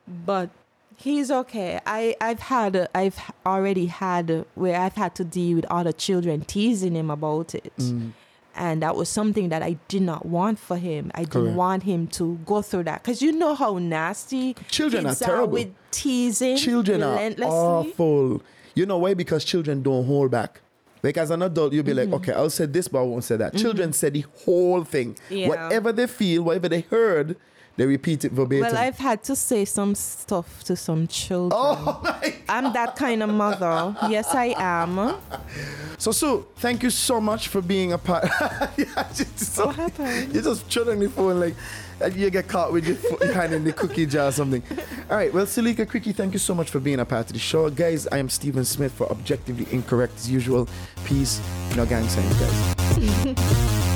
but he's okay. I I've had I've already had where I've had to deal with other children teasing him about it. Mm. And that was something that I did not want for him. I Correct. didn't want him to go through that because you know how nasty Children are terrible. with teasing. Children are awful. You know why? Because children don't hold back. Like as an adult, you'll be Mm-hmm. like, okay, I'll say this, but I won't say that. Children say the whole thing. Yeah. Whatever they feel, whatever they heard, they repeat it verbatim. Well, I've had to say some stuff to some children. oh my I'm that kind of mother. Yes, I am. So, Sue, thank you so much for being a part. *laughs* yeah, just, so, What happened? You just on the phone like you get caught with your, fo- your hand in the cookie jar or something. All right, well, Suelika Creque, thank you so much for being a part of the show. Guys, I am Stephen Smith for Objectively Incorrect as usual. Peace. No gang signs, guys. *laughs*